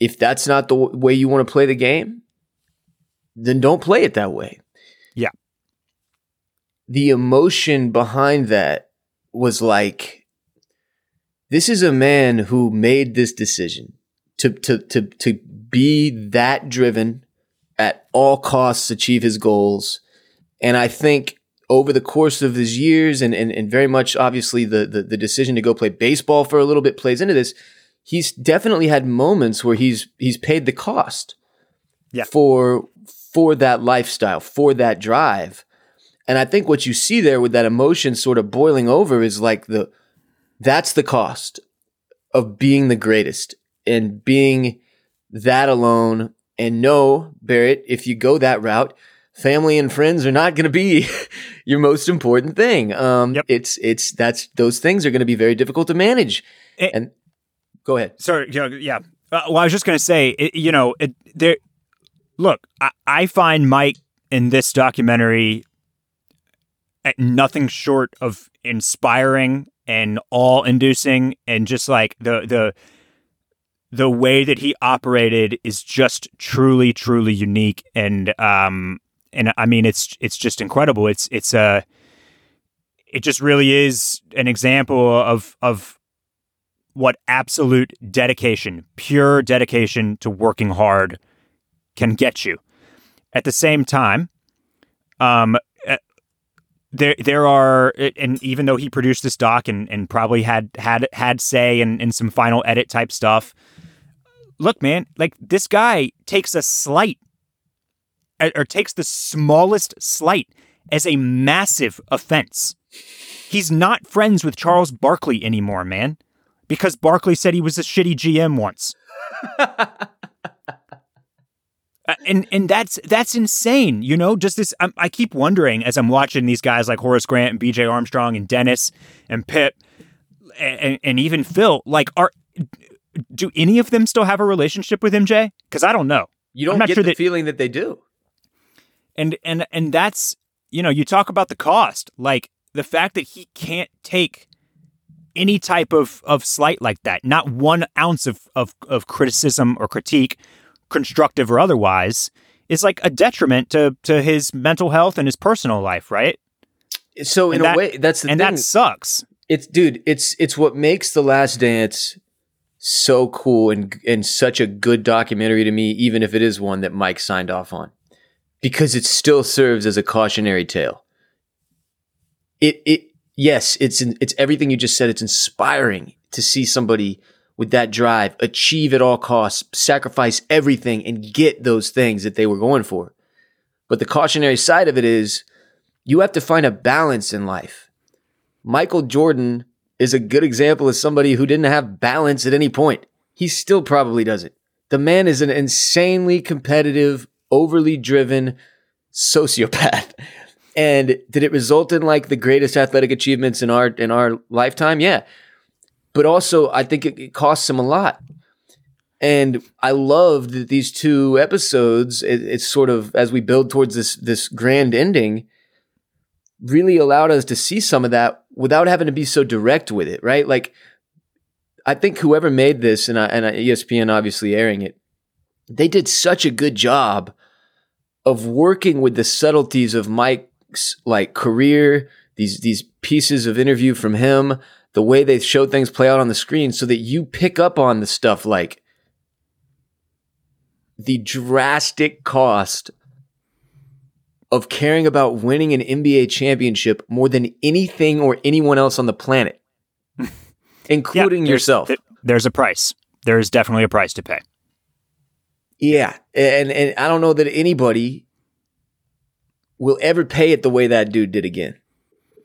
if that's not the w- way you want to play the game, then don't play it that way. Yeah. The emotion behind that was like this is a man who made this decision to to to to be that driven at all costs achieve his goals. And i think over the course of his years and and, and very much obviously the, the the decision to go play baseball for a little bit plays into this. He's definitely had moments where he's he's paid the cost Yeah. for for that lifestyle for that drive. And i think what you see there with that emotion sort of boiling over is like the that's the cost of being the greatest and being that alone. And no, Barrett, if you go that route, family and friends are not going to be [LAUGHS] your most important thing. Um, Yep. It's it's that's those things are going to be very difficult to manage. Eh. and go ahead. Sorry, know, yeah. Uh, well, I was just going to say, it, you know, it, there. Look, I, I find Mike in this documentary uh, nothing short of inspiring and all inducing and just like the the the way that he operated is just truly, truly unique, and um, and I mean, it's it's just incredible. It's it's a it just really is an example of of what absolute dedication, pure dedication to working hard can get you. At the same time, um, uh, there there are, and even though he produced this doc and, and probably had had had say in, in some final edit type stuff, look, man, like this guy takes a slight or takes the smallest slight as a massive offense. He's not friends with Charles Barkley anymore, man because Barkley said he was a shitty GM once. [LAUGHS] Uh, and and that's that's insane, you know. Just this, i I keep wondering as I'm watching these guys like Horace Grant and B.J. Armstrong and Dennis and Pip and, and even Phil. Like, are do any of them still have a relationship with MJ? Because I don't know. You don't I'm not get sure the that- feeling that they do. And and and that's you know you talk about the cost, like the fact that he can't take any type of of slight like that, not one ounce of of, of criticism or critique, constructive or otherwise, is like a detriment to to his mental health and his personal life, right? So in And a that- way, that's the and thing. that sucks. it's dude it's it's what makes the last dance so cool and and such a good documentary to me even if it is one that mike signed off on because it still serves as a cautionary tale it it yes it's in, it's everything you just said it's inspiring to see somebody with that drive achieve at all costs sacrifice everything and get those things that they were going for but the cautionary side of it is you have to find a balance in life Michael Jordan is a good example of somebody who didn't have balance at any point. He still probably doesn't. The man is an insanely competitive, overly driven sociopath. [LAUGHS] And did it result in like the greatest athletic achievements in our in our lifetime? Yeah. But also I think it, it costs him a lot. And I love that these two episodes, it, it's sort of as we build towards this this grand ending, really allowed us to see some of that without having to be so direct with it, right? Like, I think whoever made this, and, I, and ESPN obviously airing it, they did such a good job of working with the subtleties of Mike's like career, these these pieces of interview from him, the way they show things play out on the screen, so that you pick up on the stuff like the drastic cost of caring about winning an NBA championship more than anything or anyone else on the planet, [LAUGHS] including Yeah, there's- yourself. th- there's a price. There is definitely a price to pay. Yeah, and and I don't know that anybody will ever pay it the way that dude did again.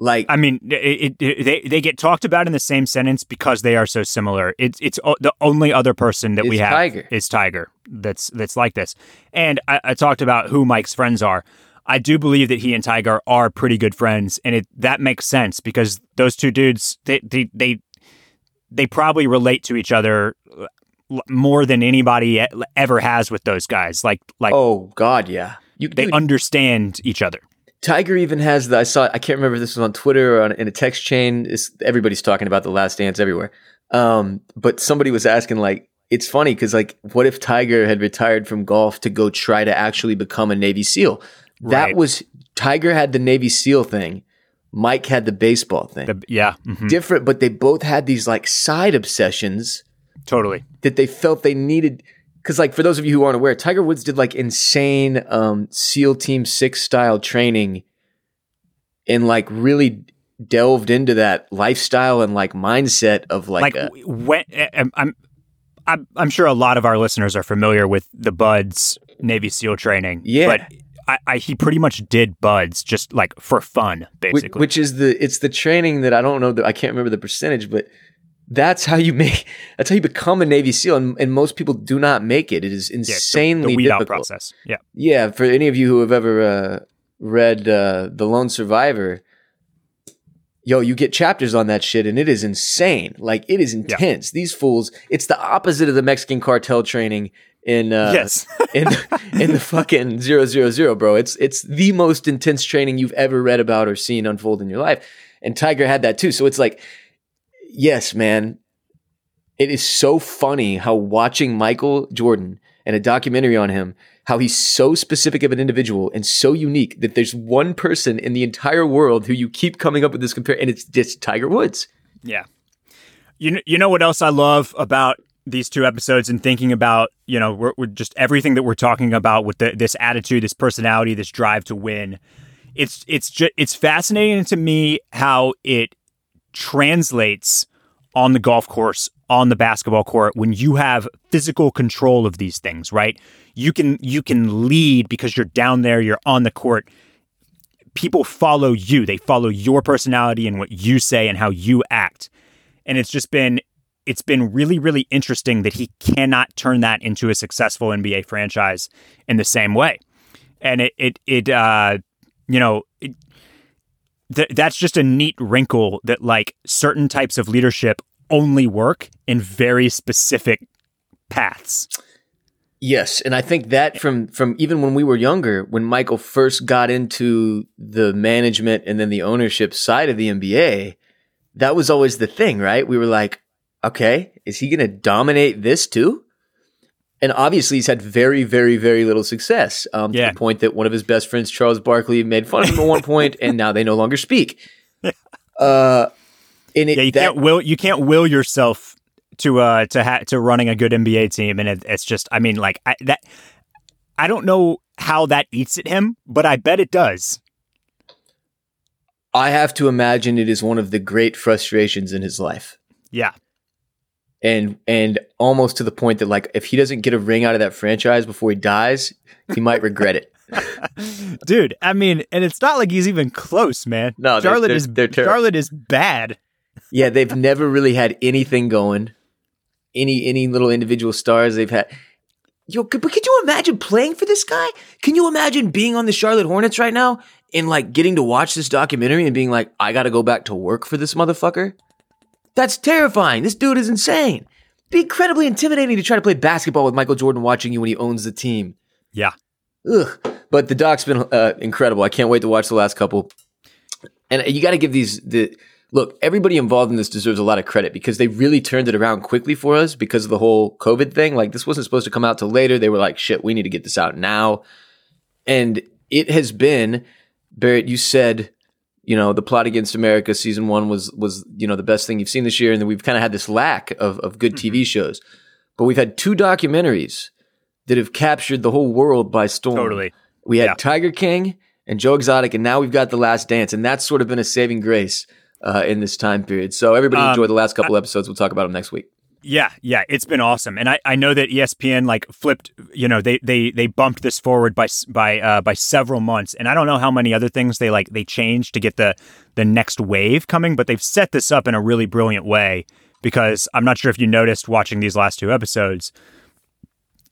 Like, I mean, it, it, they they get talked about in the same sentence because they are so similar. It's it's the only other person that we have Tiger. is Tiger. That's that's like this. And I, I talked about who Mike's friends are. I do believe that he and Tiger are pretty good friends, and it that makes sense because those two dudes they they they, they probably relate to each other uh, more than anybody ever has with those guys. Like like oh god, yeah, you, they dude, understand each other. Tiger even has the I saw I can't remember if this was on Twitter or on, in a text chain. It's, everybody's talking about the Last Dance everywhere. Um, but somebody was asking like, it's funny because like, what if Tiger had retired from golf to go try to actually become a Navy SEAL? Right. That was Tiger had the Navy SEAL thing. Mike had the baseball thing. The, yeah, mm-hmm. different, but they both had these like side obsessions. Totally. That they felt they needed because like for those of you who aren't aware, Tiger Woods did like insane um, SEAL Team Six style training, and like really delved into that lifestyle and like mindset of like, like a, when I'm, I'm I'm sure a lot of our listeners are familiar with the BUD/S Navy SEAL training. Yeah, but I, I, he pretty much did BUD/S just like for fun, basically. Which, which is the it's the training that I don't know that I can't remember the percentage, but that's how you make that's how you become a Navy SEAL, and, and most people do not make it. It is insanely yeah, the, the difficult. process. Yeah, yeah. For any of you who have ever uh, read uh, The Lone Survivor, yo, you get chapters on that shit, and it is insane. Like it is intense. Yeah. These fools. It's the opposite of the Mexican cartel training in uh, yes [LAUGHS] in in the fucking zero zero zero, bro. It's it's the most intense training you've ever read about or seen unfold in your life. And Tiger had that too. So it's like yes, man, it is so funny how watching Michael Jordan and a documentary on him, how he's so specific of an individual and so unique that there's one person in the entire world who you keep coming up with this compare, and it's just Tiger Woods. Yeah. You you know what else I love about these two episodes and thinking about you know we're, we're just everything that we're talking about with the, this attitude, this personality, this drive to win. It's it's just it's fascinating to me how it translates on the golf course, on the basketball court when you have physical control of these things, right? You can you can lead because you're down there, you're on the court. People follow you. They follow your personality and what you say and how you act. And it's just been it's been really really interesting that he cannot turn that into a successful NBA franchise in the same way. And it it it uh you know, th- that's just a neat wrinkle that like certain types of leadership only work in very specific paths. Yes, and I think that from from even when we were younger, when Michael first got into the management and then the ownership side of the NBA, that was always the thing, right? We were like, okay, is he going to dominate this too? And obviously he's had very, very, very little success. Um, yeah. To the point that one of his best friends, Charles Barkley, made fun of him at one point, and now they no longer speak. [LAUGHS] Uh, and it, yeah, you that, can't will you can't will yourself to uh to ha- to running a good NBA team, and it, it's just, I mean, like I, that. I don't know how that eats at him, but I bet it does. I have to imagine it is one of the great frustrations in his life. Yeah and and almost to the point that like if he doesn't get a ring out of that franchise before he dies, he might regret it. [LAUGHS] Dude, I mean, and it's not like he's even close, man. No, Charlotte they're, is they're Charlotte is bad. Yeah, they've never really had anything going. Any any little individual stars they've had. Yo, but could you imagine playing for this guy? Can you imagine being on the Charlotte Hornets right now and like getting to watch this documentary and being like, I got to go back to work for this motherfucker? That's terrifying. This dude is insane. It'd be incredibly intimidating to try to play basketball with Michael Jordan watching you when he owns the team. Yeah. Ugh. But the doc's been uh, incredible. I can't wait to watch the last couple. And you got to give these the look. Everybody involved in this deserves a lot of credit because they really turned it around quickly for us because of the whole COVID thing. Like this wasn't supposed to come out till later. They were like, "Shit, we need to get this out now." And it has been Barrett. You said you know, the plot against America season one was was you know the best thing you've seen this year, and then we've kind of had this lack of of good mm-hmm. TV shows, but we've had two documentaries that have captured the whole world by storm. Totally, we had yeah. Tiger King and Joe Exotic, and now we've got The Last Dance, and that's sort of been a saving grace uh, in this time period. So everybody um, enjoy the last couple I, episodes. We'll talk about them next week. Yeah, yeah, it's been awesome, and I, I know that ESPN like flipped, you know, they they they bumped this forward by by uh, by several months, and I don't know how many other things they like they changed to get the the next wave coming, but they've set this up in a really brilliant way because I'm not sure if you noticed watching these last two episodes,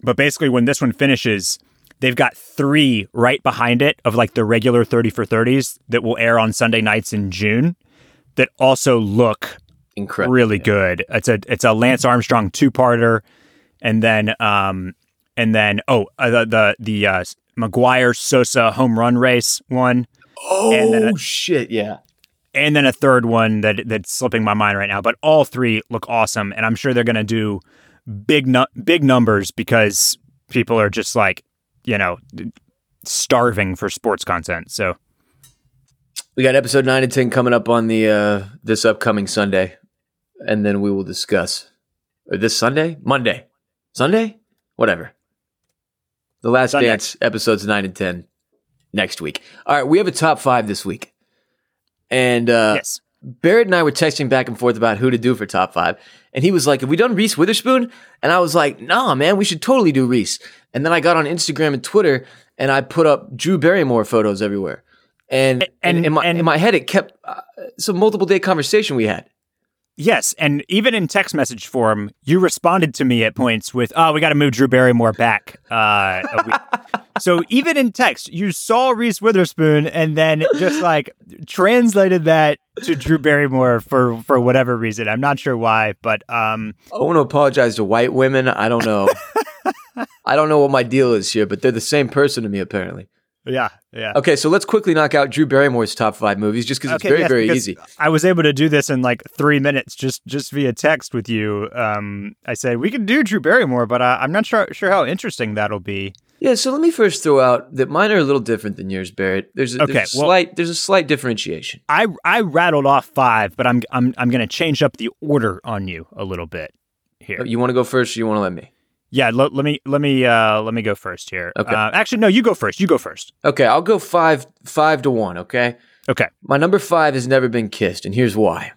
but basically when this one finishes, they've got three right behind it of like the regular 30 for 30s that will air on Sunday nights in June that also look Incredible. really good. It's a it's a Lance Armstrong two parter, and then um and then oh uh, the the the uh, McGwire Sosa home run race one, Oh And then a- shit! Yeah. and then a third one that that's slipping my mind right now. But all three look awesome, and I'm sure they're gonna do big nu- big numbers because people are just like you know starving for sports content. So We got episode nine and ten coming up on the uh this upcoming Sunday, and then we will discuss. Or this Sunday, Monday, Sunday, whatever. The Last Sunday. Dance episodes nine and ten next week. All right, we have a top five this week, and uh, yes, Barrett and I were texting back and forth about who to do for top five. And he was like, Have we done Reese Witherspoon? And I was like, Nah, man, we should totally do Reese. And then I got on Instagram and Twitter and I put up Drew Barrymore photos everywhere. And, and, And- in, my, and- in my head, it kept uh, some multiple day conversation we had. Yes, and even in text message form, you responded to me at points with, "Oh, we got to move Drew Barrymore back." Uh, a week." [LAUGHS] so even in text, you saw Reese Witherspoon and then just like translated that to Drew Barrymore for for whatever reason. I'm not sure why, but um, I want to apologize to white women. I don't know. [LAUGHS] I don't know what my deal is here, but they're the same person to me, apparently. Yeah, yeah. Okay, so let's quickly knock out Drew Barrymore's top five movies just because it's very, yes, very easy. I was able to do this in like three minutes just just via text with you. Um, I said we can do Drew Barrymore, but uh, I'm not sure sure how interesting that'll be. Yeah, so let me first throw out that mine are a little different than yours, Barrett. There's a, Okay, there's a well- slight there's a slight differentiation. I I rattled off five, but I'm I'm I'm going to change up the order on you a little bit here. You want to go first, or you want to let me? Yeah, lo- let me let me uh let me go first here. Okay. Uh, actually, no, you go first. You go first. Okay, I'll go five five to one. Okay, Okay. my number five has never been kissed, and here's why.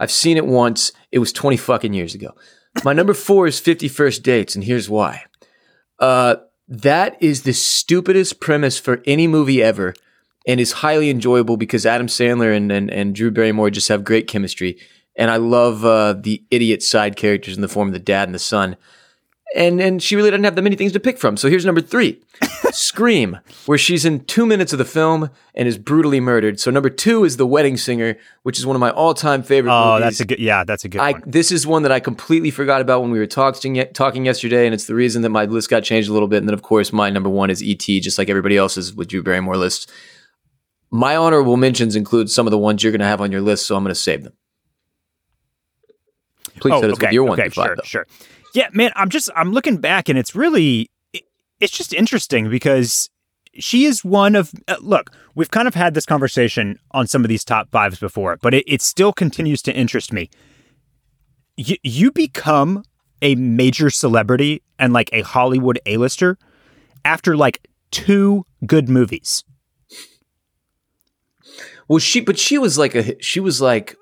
I've seen it once. It was twenty fucking years ago. My number [LAUGHS] four is Fifty First Dates, and here's why. Uh, that is the stupidest premise for any movie ever, and is highly enjoyable because Adam Sandler and and, and Drew Barrymore just have great chemistry, and I love uh, the idiot side characters in the form of the dad and the son. And and she really doesn't have that many things to pick from. So here's number three. [LAUGHS] Scream, where she's in two minutes of the film and is brutally murdered. So number two is The Wedding Singer, which is one of my all-time favorite Oh, movies. that's a good. Yeah, that's a good I one. this is one that I completely forgot about when we were talking talking yesterday, and it's the reason that my list got changed a little bit. And then, of course, my number one is E.T., just like everybody else's with Drew Barrymore list. My honorable mentions include some of the ones you're going to have on your list, so I'm going to save them. Please oh, hit us okay, with your one okay, through five, sure, though. sure. Yeah, man, I'm just I'm looking back and it's really it- it's just interesting because she is one of uh, look we've kind of had this conversation on some of these top fives before but it, it still continues to interest me. You, you become a major celebrity and like a hollywood a-lister after like two good movies. Well, she, but she was like a, she was like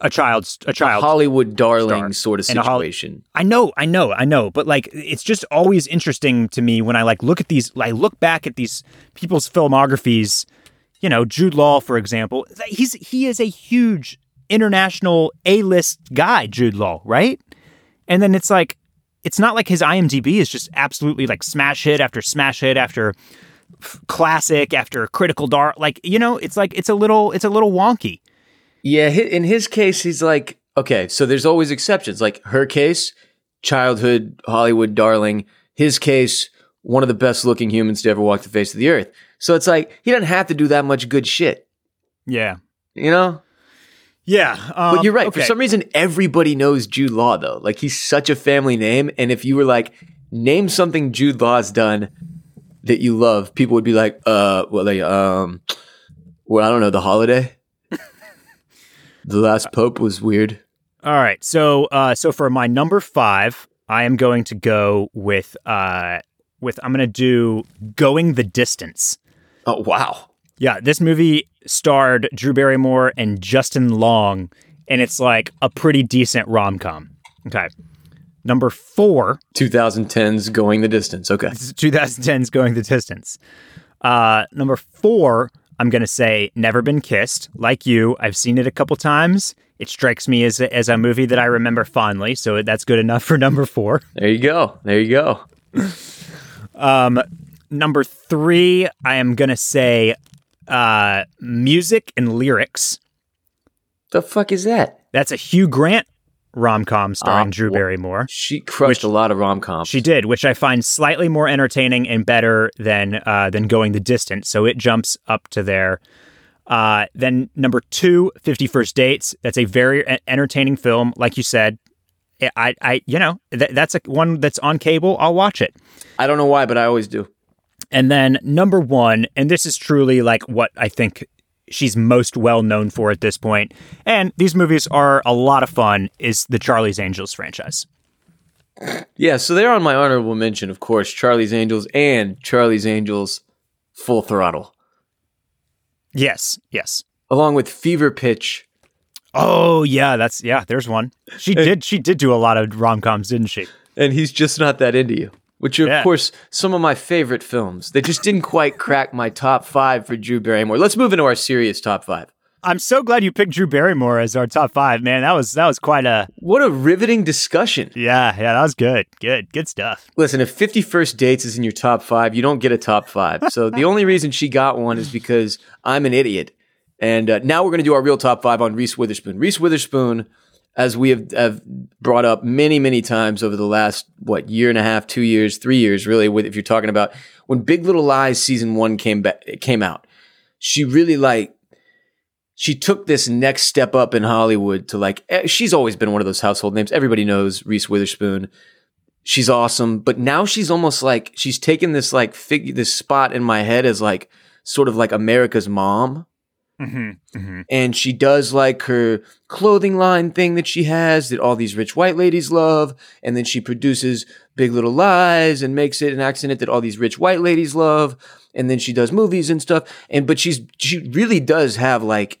a child's a a child Hollywood darling sort of a Hol- situation. I know, I know, I know, but like it's just always interesting to me when I like look at these I look back at these people's filmographies, you know, Jude Law for example. He's he is a huge international A-list guy, Jude Law, right? And then it's like it's not like his IMDb is just absolutely like smash hit after smash hit after classic after critical dark like you know it's like it's a little it's a little wonky Yeah, in his case, he's like, okay, so there's always exceptions. Like her case, childhood Hollywood darling. His case, one of the best looking humans to ever walk the face of the earth. So it's like, he doesn't have to do that much good shit, yeah you know? yeah um, But you're right. For some reason, everybody knows Jude Law, though. Like, he's such a family name. And if you were like, name something Jude Law's done that you love, people would be like, uh, well, like, um, well, I don't know, The Holiday? The Last Pope was weird. All right. So uh so for my number 5, I am going to go with uh with I'm going to do Going the Distance. Oh, wow. Yeah, this movie starred Drew Barrymore and Justin Long and it's like a pretty decent rom-com. Okay. Number four, 2010's Going the Distance. Okay. 2010's Going the Distance. Uh, number four, I'm going to say Never Been Kissed. Like you, I've seen it a couple times. It strikes me as a, as a movie that I remember fondly, so that's good enough for [LAUGHS] number four. There you go. There you go. um, number three, I am going to say uh, music and lyrics. The fuck is that? That's a Hugh Grant rom com starring uh, Drew Barrymore. She crushed which, a lot of rom coms. She did, which I find slightly more entertaining and better than uh, than Going the Distance. So it jumps up to there. Uh, then number two, 50 First Dates. That's a very entertaining film. Like you said, I, I, you know, th- that's a one that's on cable. I'll watch it. I don't know why, but I always do. And then number one, and this is truly like what I think she's most well known for at this point, and these movies are a lot of fun, is the Charlie's Angels franchise. Yeah, so they're on my honorable mention, of course, Charlie's Angels and Charlie's Angels Full Throttle. Yes, yes. Along with Fever Pitch. Oh yeah, that's yeah. There's one. She [LAUGHS] did. She did do a lot of rom coms, didn't she? And he's just not that into you which are, yeah. of course, some of my favorite films. They just didn't quite crack my top five for Drew Barrymore. Let's move into our serious top five. I'm so glad you picked Drew Barrymore as our top five, man. That was that was quite a what a riveting discussion. Yeah, yeah, that was good, good, good stuff. Listen, if Fifty First Dates is in your top five, you don't get a top five. So the only reason she got one is because I'm an idiot. And uh, now we're going to do our real top five on Reese Witherspoon. Reese Witherspoon as we have, have, brought up many, many times over the last, what, year and a half, two years, three years, really, with, if you're talking about when Big Little Lies season one came back, came out, she really like, she took this next step up in Hollywood to like, eh, she's always been one of those household names. Everybody knows Reese Witherspoon. She's awesome. But now she's almost like, she's taken this like fig, this spot in my head as like, sort of like America's mom Mm-hmm, mm-hmm. And she does like her clothing line thing that she has that all these rich white ladies love. And then she produces Big Little Lies and makes it an accident that all these rich white ladies love. And then she does movies and stuff. And but she's she really does have like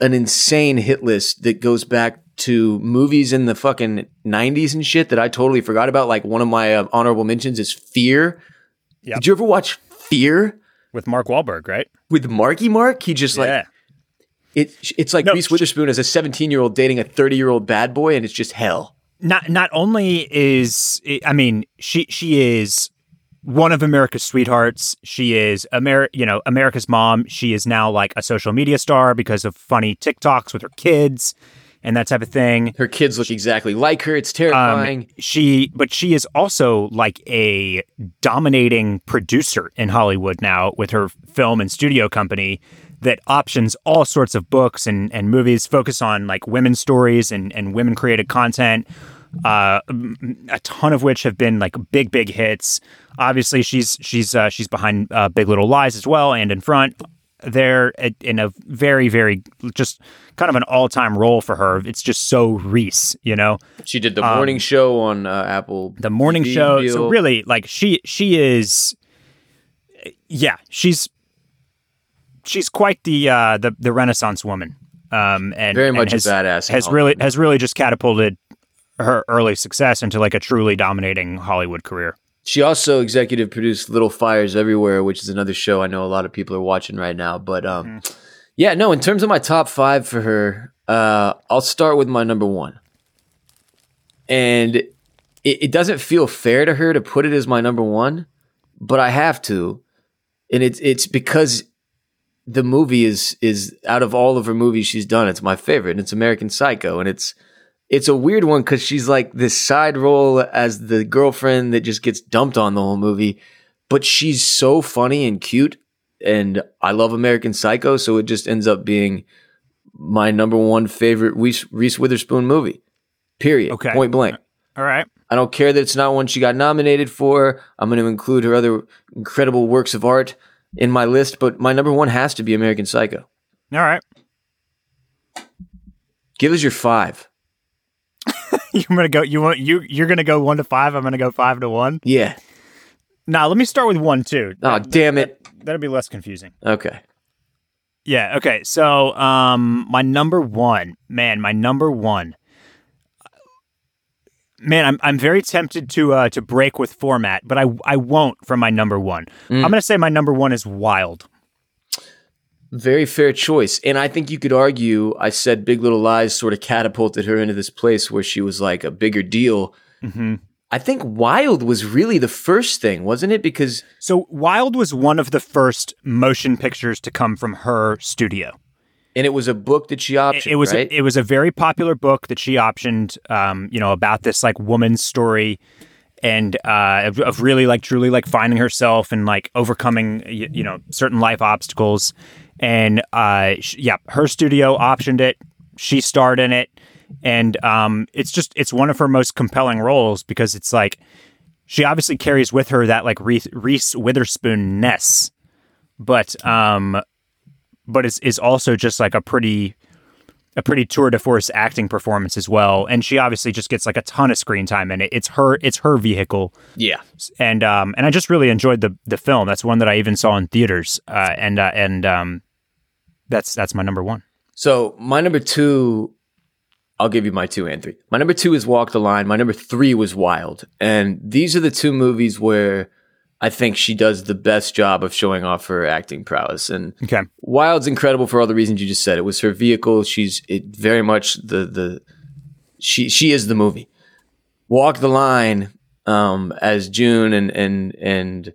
an insane hit list that goes back to movies in the fucking 90s and shit that I totally forgot about. Like one of my uh, honorable mentions is Fear. Yep. Did you ever watch Fear? With Mark Wahlberg, right? With Marky Mark, he just like yeah. it. It's like no, Reese Witherspoon as a 17 year old dating a 30 year old bad boy, and it's just hell. Not not only is I mean she she is one of America's sweethearts. She is Amer you know America's mom. She is now like a social media star because of funny TikToks with her kids and that type of thing. Her kids look exactly like her. It's terrifying. Um, she, but she is also like a dominating producer in Hollywood now with her film and studio company that options all sorts of books and, and movies focus on like women's stories and, and women created content. Uh, a ton of which have been like big, big hits. Obviously, she's she's uh, she's behind uh, Big Little Lies as well, and in front there in a very, very just kind of an all time role for her. It's just so Reese, you know. She did the morning um, show on uh, Apple. The morning TV show. Deal. So really, like she she is, yeah, she's she's quite the uh, the the Renaissance woman. Um, and very much and has, a badass. Has really has really just catapulted her early success into like a truly dominating Hollywood career. She also executive produced Little Fires Everywhere, which is another show I know a lot of people are watching right now. But um, mm-hmm. yeah, no, in terms of my top five for her, uh, I'll start with my number one. And it, it doesn't feel fair to her to put it as my number one, but I have to. And it's it's because the movie is is out of all of her movies she's done, it's my favorite. And it's American Psycho, and it's it's a weird one because she's like this side role as the girlfriend that just gets dumped on the whole movie, but she's so funny and cute. And I love American Psycho, so it just ends up being my number one favorite Reese, Reese Witherspoon movie. Period. Okay. Point blank. All right. I don't care that it's not one she got nominated for. I'm going to include her other incredible works of art in my list, but my number one has to be American Psycho. All right. Give us your five. [LAUGHS] you're gonna go. You want you. You're gonna go one to five. I'm gonna go five to one. Yeah. Now let me start with one too. Oh that, damn it! That, that'll be less confusing. Okay. Yeah. Okay. So, um, my number one, man, my number one. man, I'm I'm very tempted to uh, to break with format, but I I won't for my number one. Mm. I'm gonna say my number one is Wild. Very fair choice. And I think you could argue I said Big Little Lies sort of catapulted her into this place where she was like a bigger deal. Mm-hmm. I think Wild was really the first thing, wasn't it? Because. So Wild was one of the first motion pictures to come from her studio. And it was a book that she optioned. It, it was right? a, it was a very popular book that she optioned. Um, you know about this like woman's story, and uh, of, of really like truly like finding herself and like overcoming you, you know certain life obstacles and uh, yeah, her studio optioned it. She starred in it, and um, it's just it's one of her most compelling roles because it's like she obviously carries with her that like Reese, Reese Witherspoon ness, but um, but is is also just like a pretty a pretty tour de force acting performance as well. And she obviously just gets like a ton of screen time in it. It's her it's her vehicle. Yeah. And um and I just really enjoyed the the film. That's one that I even saw in theaters. Uh, and uh, and um that's that's my number one. So my number two, I'll give you my two and three. My number two is Walk the Line. My number three was Wild, and these are the two movies where I think she does the best job of showing off her acting prowess. And okay. Wild's incredible for all the reasons you just said. It was her vehicle. She's it very much the the she she is the movie. Walk the Line um, as June and and and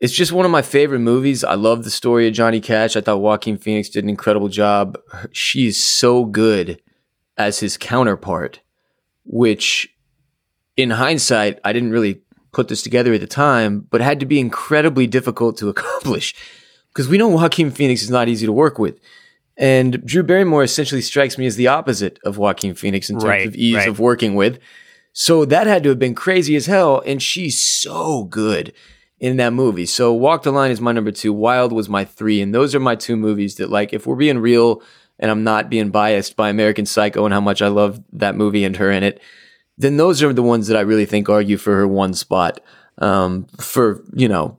it's just one of my favorite movies. I love the story of Johnny Cash. I thought Joaquin Phoenix did an incredible job. She's so good as his counterpart, which in hindsight, I didn't really put this together at the time, but had to be incredibly difficult to [LAUGHS] accomplish because we know Joaquin Phoenix is not easy to work with. And Drew Barrymore essentially strikes me as the opposite of Joaquin Phoenix in terms right, of ease right. of working with. So that had to have been crazy as hell. And she's so good in that movie. So Walk the Line is my number two. Wild was my three. And those are my two movies that, like, if we're being real and I'm not being biased by American Psycho and how much I love that movie and her in it, then those are the ones that I really think argue for her one spot um, for, you know,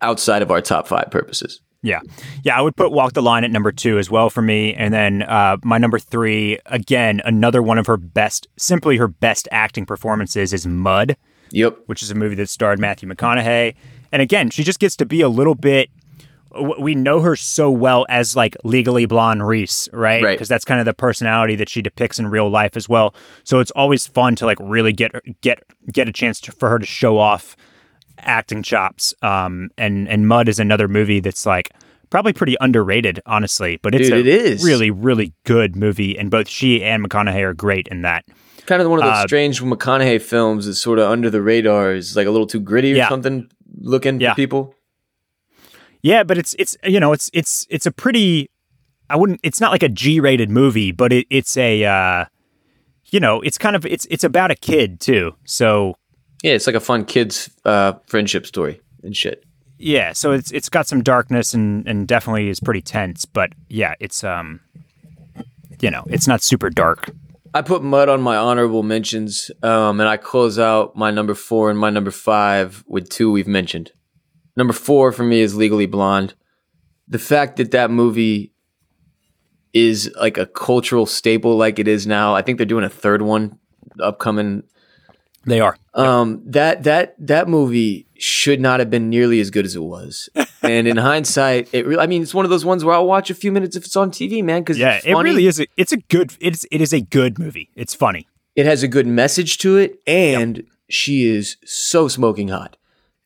outside of our top five purposes. Yeah. Yeah, I would put Walk the Line at number two as well for me. And then uh, my number three, again, another one of her best, simply her best acting performances is Mud. Yep. Which is a movie that starred Matthew McConaughey. And again, she just gets to be a little bit. We know her so well as like legally blonde Reese, right? Right. Because that's kind of the personality that she depicts in real life as well. So it's always fun to like really get get get a chance to, for her to show off acting chops. Um, and and Mud is another movie that's like probably pretty underrated, honestly. But it's Dude, a it is. really really good movie, and both she and McConaughey are great in that kind of one of those uh, strange McConaughey films that's sort of under the radar. Is like a little too gritty or yeah. something looking yeah. for people. Yeah, but it's it's you know it's it's it's a pretty. I wouldn't. It's not like a G-rated movie, but it, it's a. Uh, you know, it's kind of it's it's about a kid too. So yeah, it's like a fun kids uh, friendship story and shit. Yeah, so it's it's got some darkness and and definitely is pretty tense, but yeah, it's um, you know, it's not super dark. I put mud on my honorable mentions, um, and I close out my number four and my number five with two we've mentioned. Number four for me is Legally Blonde. The fact that that movie is like a cultural staple, like it is now. I think they're doing a third one upcoming. They are. Um, that that that movie should not have been nearly as good as it was. [LAUGHS] and in hindsight, it really, I mean, it's one of those ones where I'll watch a few minutes if it's on TV, man. Because yeah, it really is. A, it's a good. It's it is a good movie. It's funny. It has a good message to it, and yep. she is so smoking hot.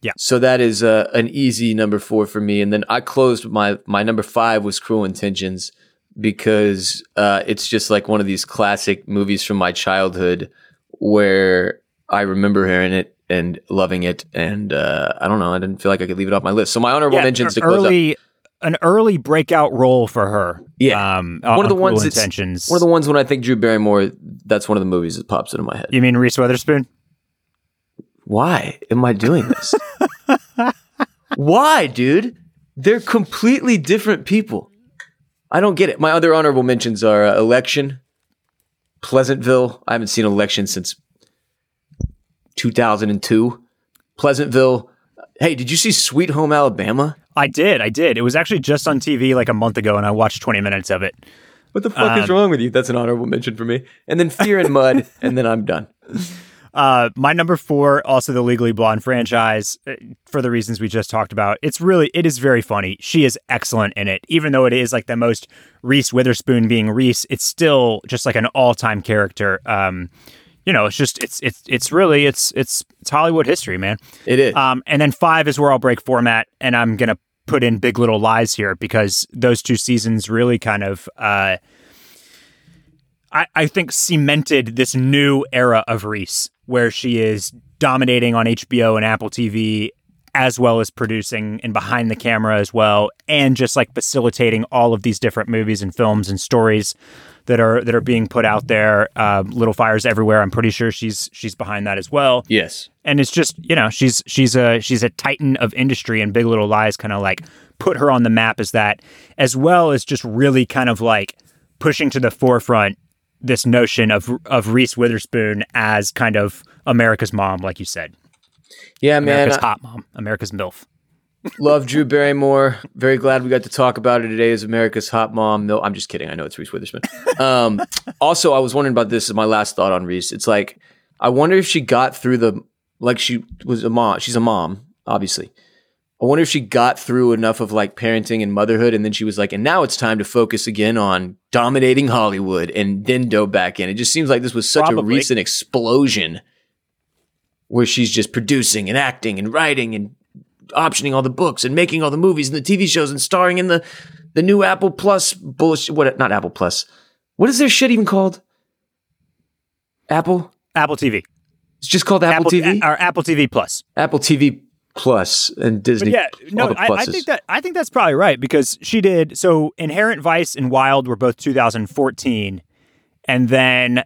Yeah. So that is uh, an easy number four for me. And then I closed my my number five was Cruel Intentions because uh, it's just like one of these classic movies from my childhood where I remember hearing it and loving it. And uh, I don't know, I didn't feel like I could leave it off my list. So my honorable yeah, mentions to close early, up. An early breakout role for her. Yeah, um, one of the ones. Intentions. One of the ones when I think Drew Barrymore. That's one of the movies that pops into my head. You mean Reese Witherspoon? Why am I doing this? [LAUGHS] Why, dude? They're completely different people. I don't get it. My other honorable mentions are uh, Election, Pleasantville. I haven't seen Election since 2002. Pleasantville. Hey, did you see Sweet Home Alabama? I did. I did. It was actually just on TV like a month ago, and I watched 20 minutes of it. What the fuck um, is wrong with you? That's an honorable mention for me. And then Fear and Mud, [LAUGHS] and then I'm done. Uh, my number four, also the Legally Blonde franchise, uh, for the reasons we just talked about. It's really, it is very funny. She is excellent in it, even though it is like the most Reese Witherspoon being Reese. It's still just like an all-time character. Um, you know, it's just it's it's it's really it's it's it's Hollywood history, man. It is. Um, and then five is where I'll break format, and I'm gonna put in Big Little Lies here because those two seasons really kind of. Uh, I, I think cemented this new era of Reese where she is dominating on HBO and Apple TV as well as producing and behind the camera as well and just like facilitating all of these different movies and films and stories that are that are being put out there uh, little fires everywhere i'm pretty sure she's she's behind that as well yes and it's just you know she's she's a she's a titan of industry and big little lies kind of like put her on the map as that as well as just really kind of like pushing to the forefront this notion of of Reese Witherspoon as kind of America's mom, like you said. Yeah, America's man. hot mom, America's MILF. Love Drew Barrymore. Very glad we got to talk about her today as America's hot mom. No, I'm just kidding. I know it's Reese Witherspoon. Um, also, I was wondering about this. Is my last thought on Reese. It's like I wonder if she got through the like she was a mom. She's a mom, obviously. I wonder if she got through enough of like parenting and motherhood, and then she was like, and now it's time to focus again on dominating Hollywood, and then dove back in. It just seems like this was such Probably. a recent explosion where she's just producing and acting and writing and optioning all the books and making all the movies and the TV shows and starring in the the new Apple Plus bullshit. What? Not Apple Plus. What is their shit even called? Apple. Apple TV. It's just called Apple, Apple TV or Apple TV Plus. Apple TV Plus and Disney. But yeah, no, I, I, think that I think that's probably right because she did. So Inherent Vice and Wild were both 2014, and then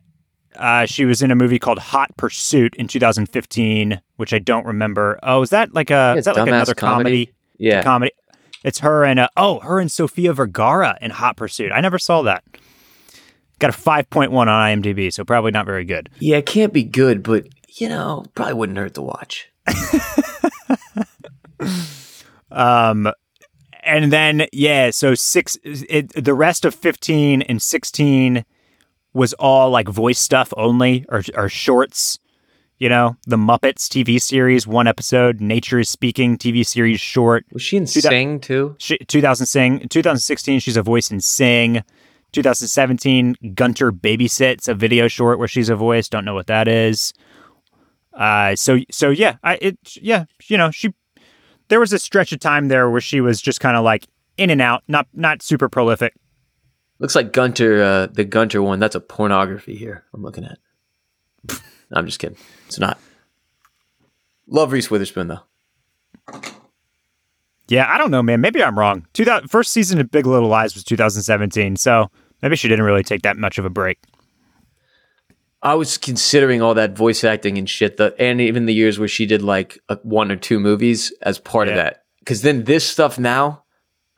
uh, she was in a movie called Hot Pursuit in 2015, which I don't remember. Oh, is that like a yeah, is that like another comedy? comedy? Yeah, comedy. It's her and uh, oh, her and Sofia Vergara in Hot Pursuit. I never saw that. Got a 5.1 on IMDb, so probably not very good. Yeah, it can't be good, but you know, probably wouldn't hurt to watch. [LAUGHS] um, and then yeah, so six. It, the rest of fifteen and sixteen was all like voice stuff only, or or shorts. You know, the Muppets TV series, one episode. Nature is Speaking TV series short. Was she in Sing too? She, 2000 Sing. 2016, she's a voice in Sing. 2017, Gunter Babysits, a video short where she's a voice. Don't know what that is. Uh, so so yeah, I it yeah, you know, she there was a stretch of time there where she was just kind of like in and out, not not super prolific. Looks like Gunter, uh, the Gunter one. That's a pornography here. I'm looking at. [LAUGHS] I'm just kidding. It's not. Love Reese Witherspoon though. Yeah, I don't know, man. Maybe I'm wrong. 2000, first season of Big Little Lies was 2017, so maybe she didn't really take that much of a break. I was considering all that voice acting and shit, the, and even the years where she did like a, one or two movies as part yeah. of that. Because then this stuff now,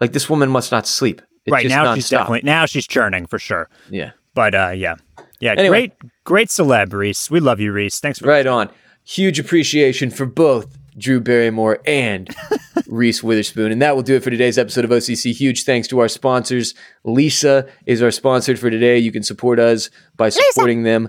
like this woman must not sleep. It's right now, she's definitely now she's churning for sure. Yeah, but uh, yeah, yeah, anyway. great, great celeb, Reese. We love you, Reese. Thanks for right on. Huge appreciation for both Drew Barrymore and [LAUGHS] Reese Witherspoon. And that will do it for today's episode of OCC. Huge thanks to our sponsors. Leesa is our sponsor for today. You can support us by supporting Leesa. them.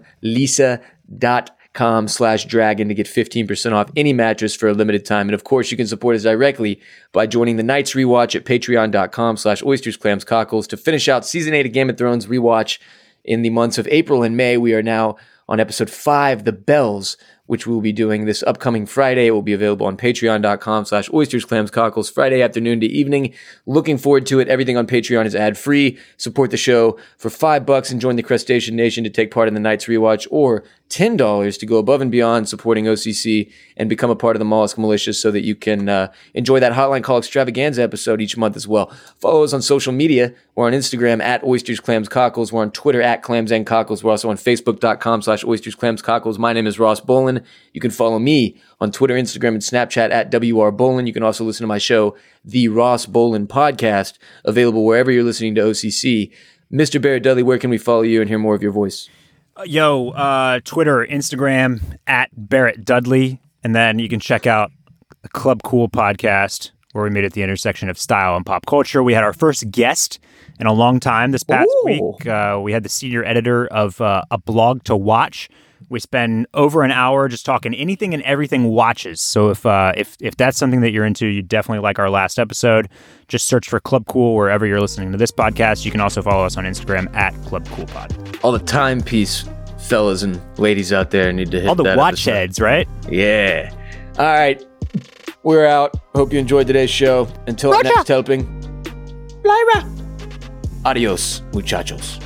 Leesa.com slash dragon to get 15% off any mattress for a limited time. And of course, you can support us directly by joining the Night's Rewatch at patreon.com slash oysters, clams, cockles to finish out season eight of Game of Thrones rewatch in the months of April and May. We are now on episode five, The Bells which we'll be doing this upcoming Friday. It will be available on patreon.com slash oysters, clams, cockles, Friday afternoon to evening. Looking forward to it. Everything on Patreon is ad free. Support the show for five bucks and join the Crustacean Nation to take part in the night's rewatch or $10 to go above and beyond supporting OCC and become a part of the Mollusk Militia so that you can uh, enjoy that Hotline Call extravaganza episode each month as well. Follow us on social media. We're on Instagram at Oysters Clams Cockles. We're on Twitter at Clams and Cockles. We're also on Facebook.com slash Oysters Clams Cockles. My name is Ross Bolen. You can follow me on Twitter, Instagram, and Snapchat at WR Bolen. You can also listen to my show, The Ross Bolen Podcast, available wherever you're listening to OCC. Mr. Barrett Dudley, where can we follow you and hear more of your voice? Uh, yo, uh, Twitter, Instagram at Barrett Dudley, and then you can check out the Club Cool podcast where we meet at the intersection of style and pop culture. We had our first guest in a long time this past Ooh. week. Uh, we had the senior editor of uh, a blog to watch. We spend over an hour just talking anything and everything watches. So if uh, if if that's something that you're into, you definitely like our last episode. Just search for Club Cool wherever you're listening to this podcast. You can also follow us on Instagram at Club Cool Pod. All the timepiece fellas and ladies out there need to hit All the that watch episode. heads, right? Yeah. All right. We're out. Hope you enjoyed today's show. Until our next helping. Leyra. Adios, muchachos.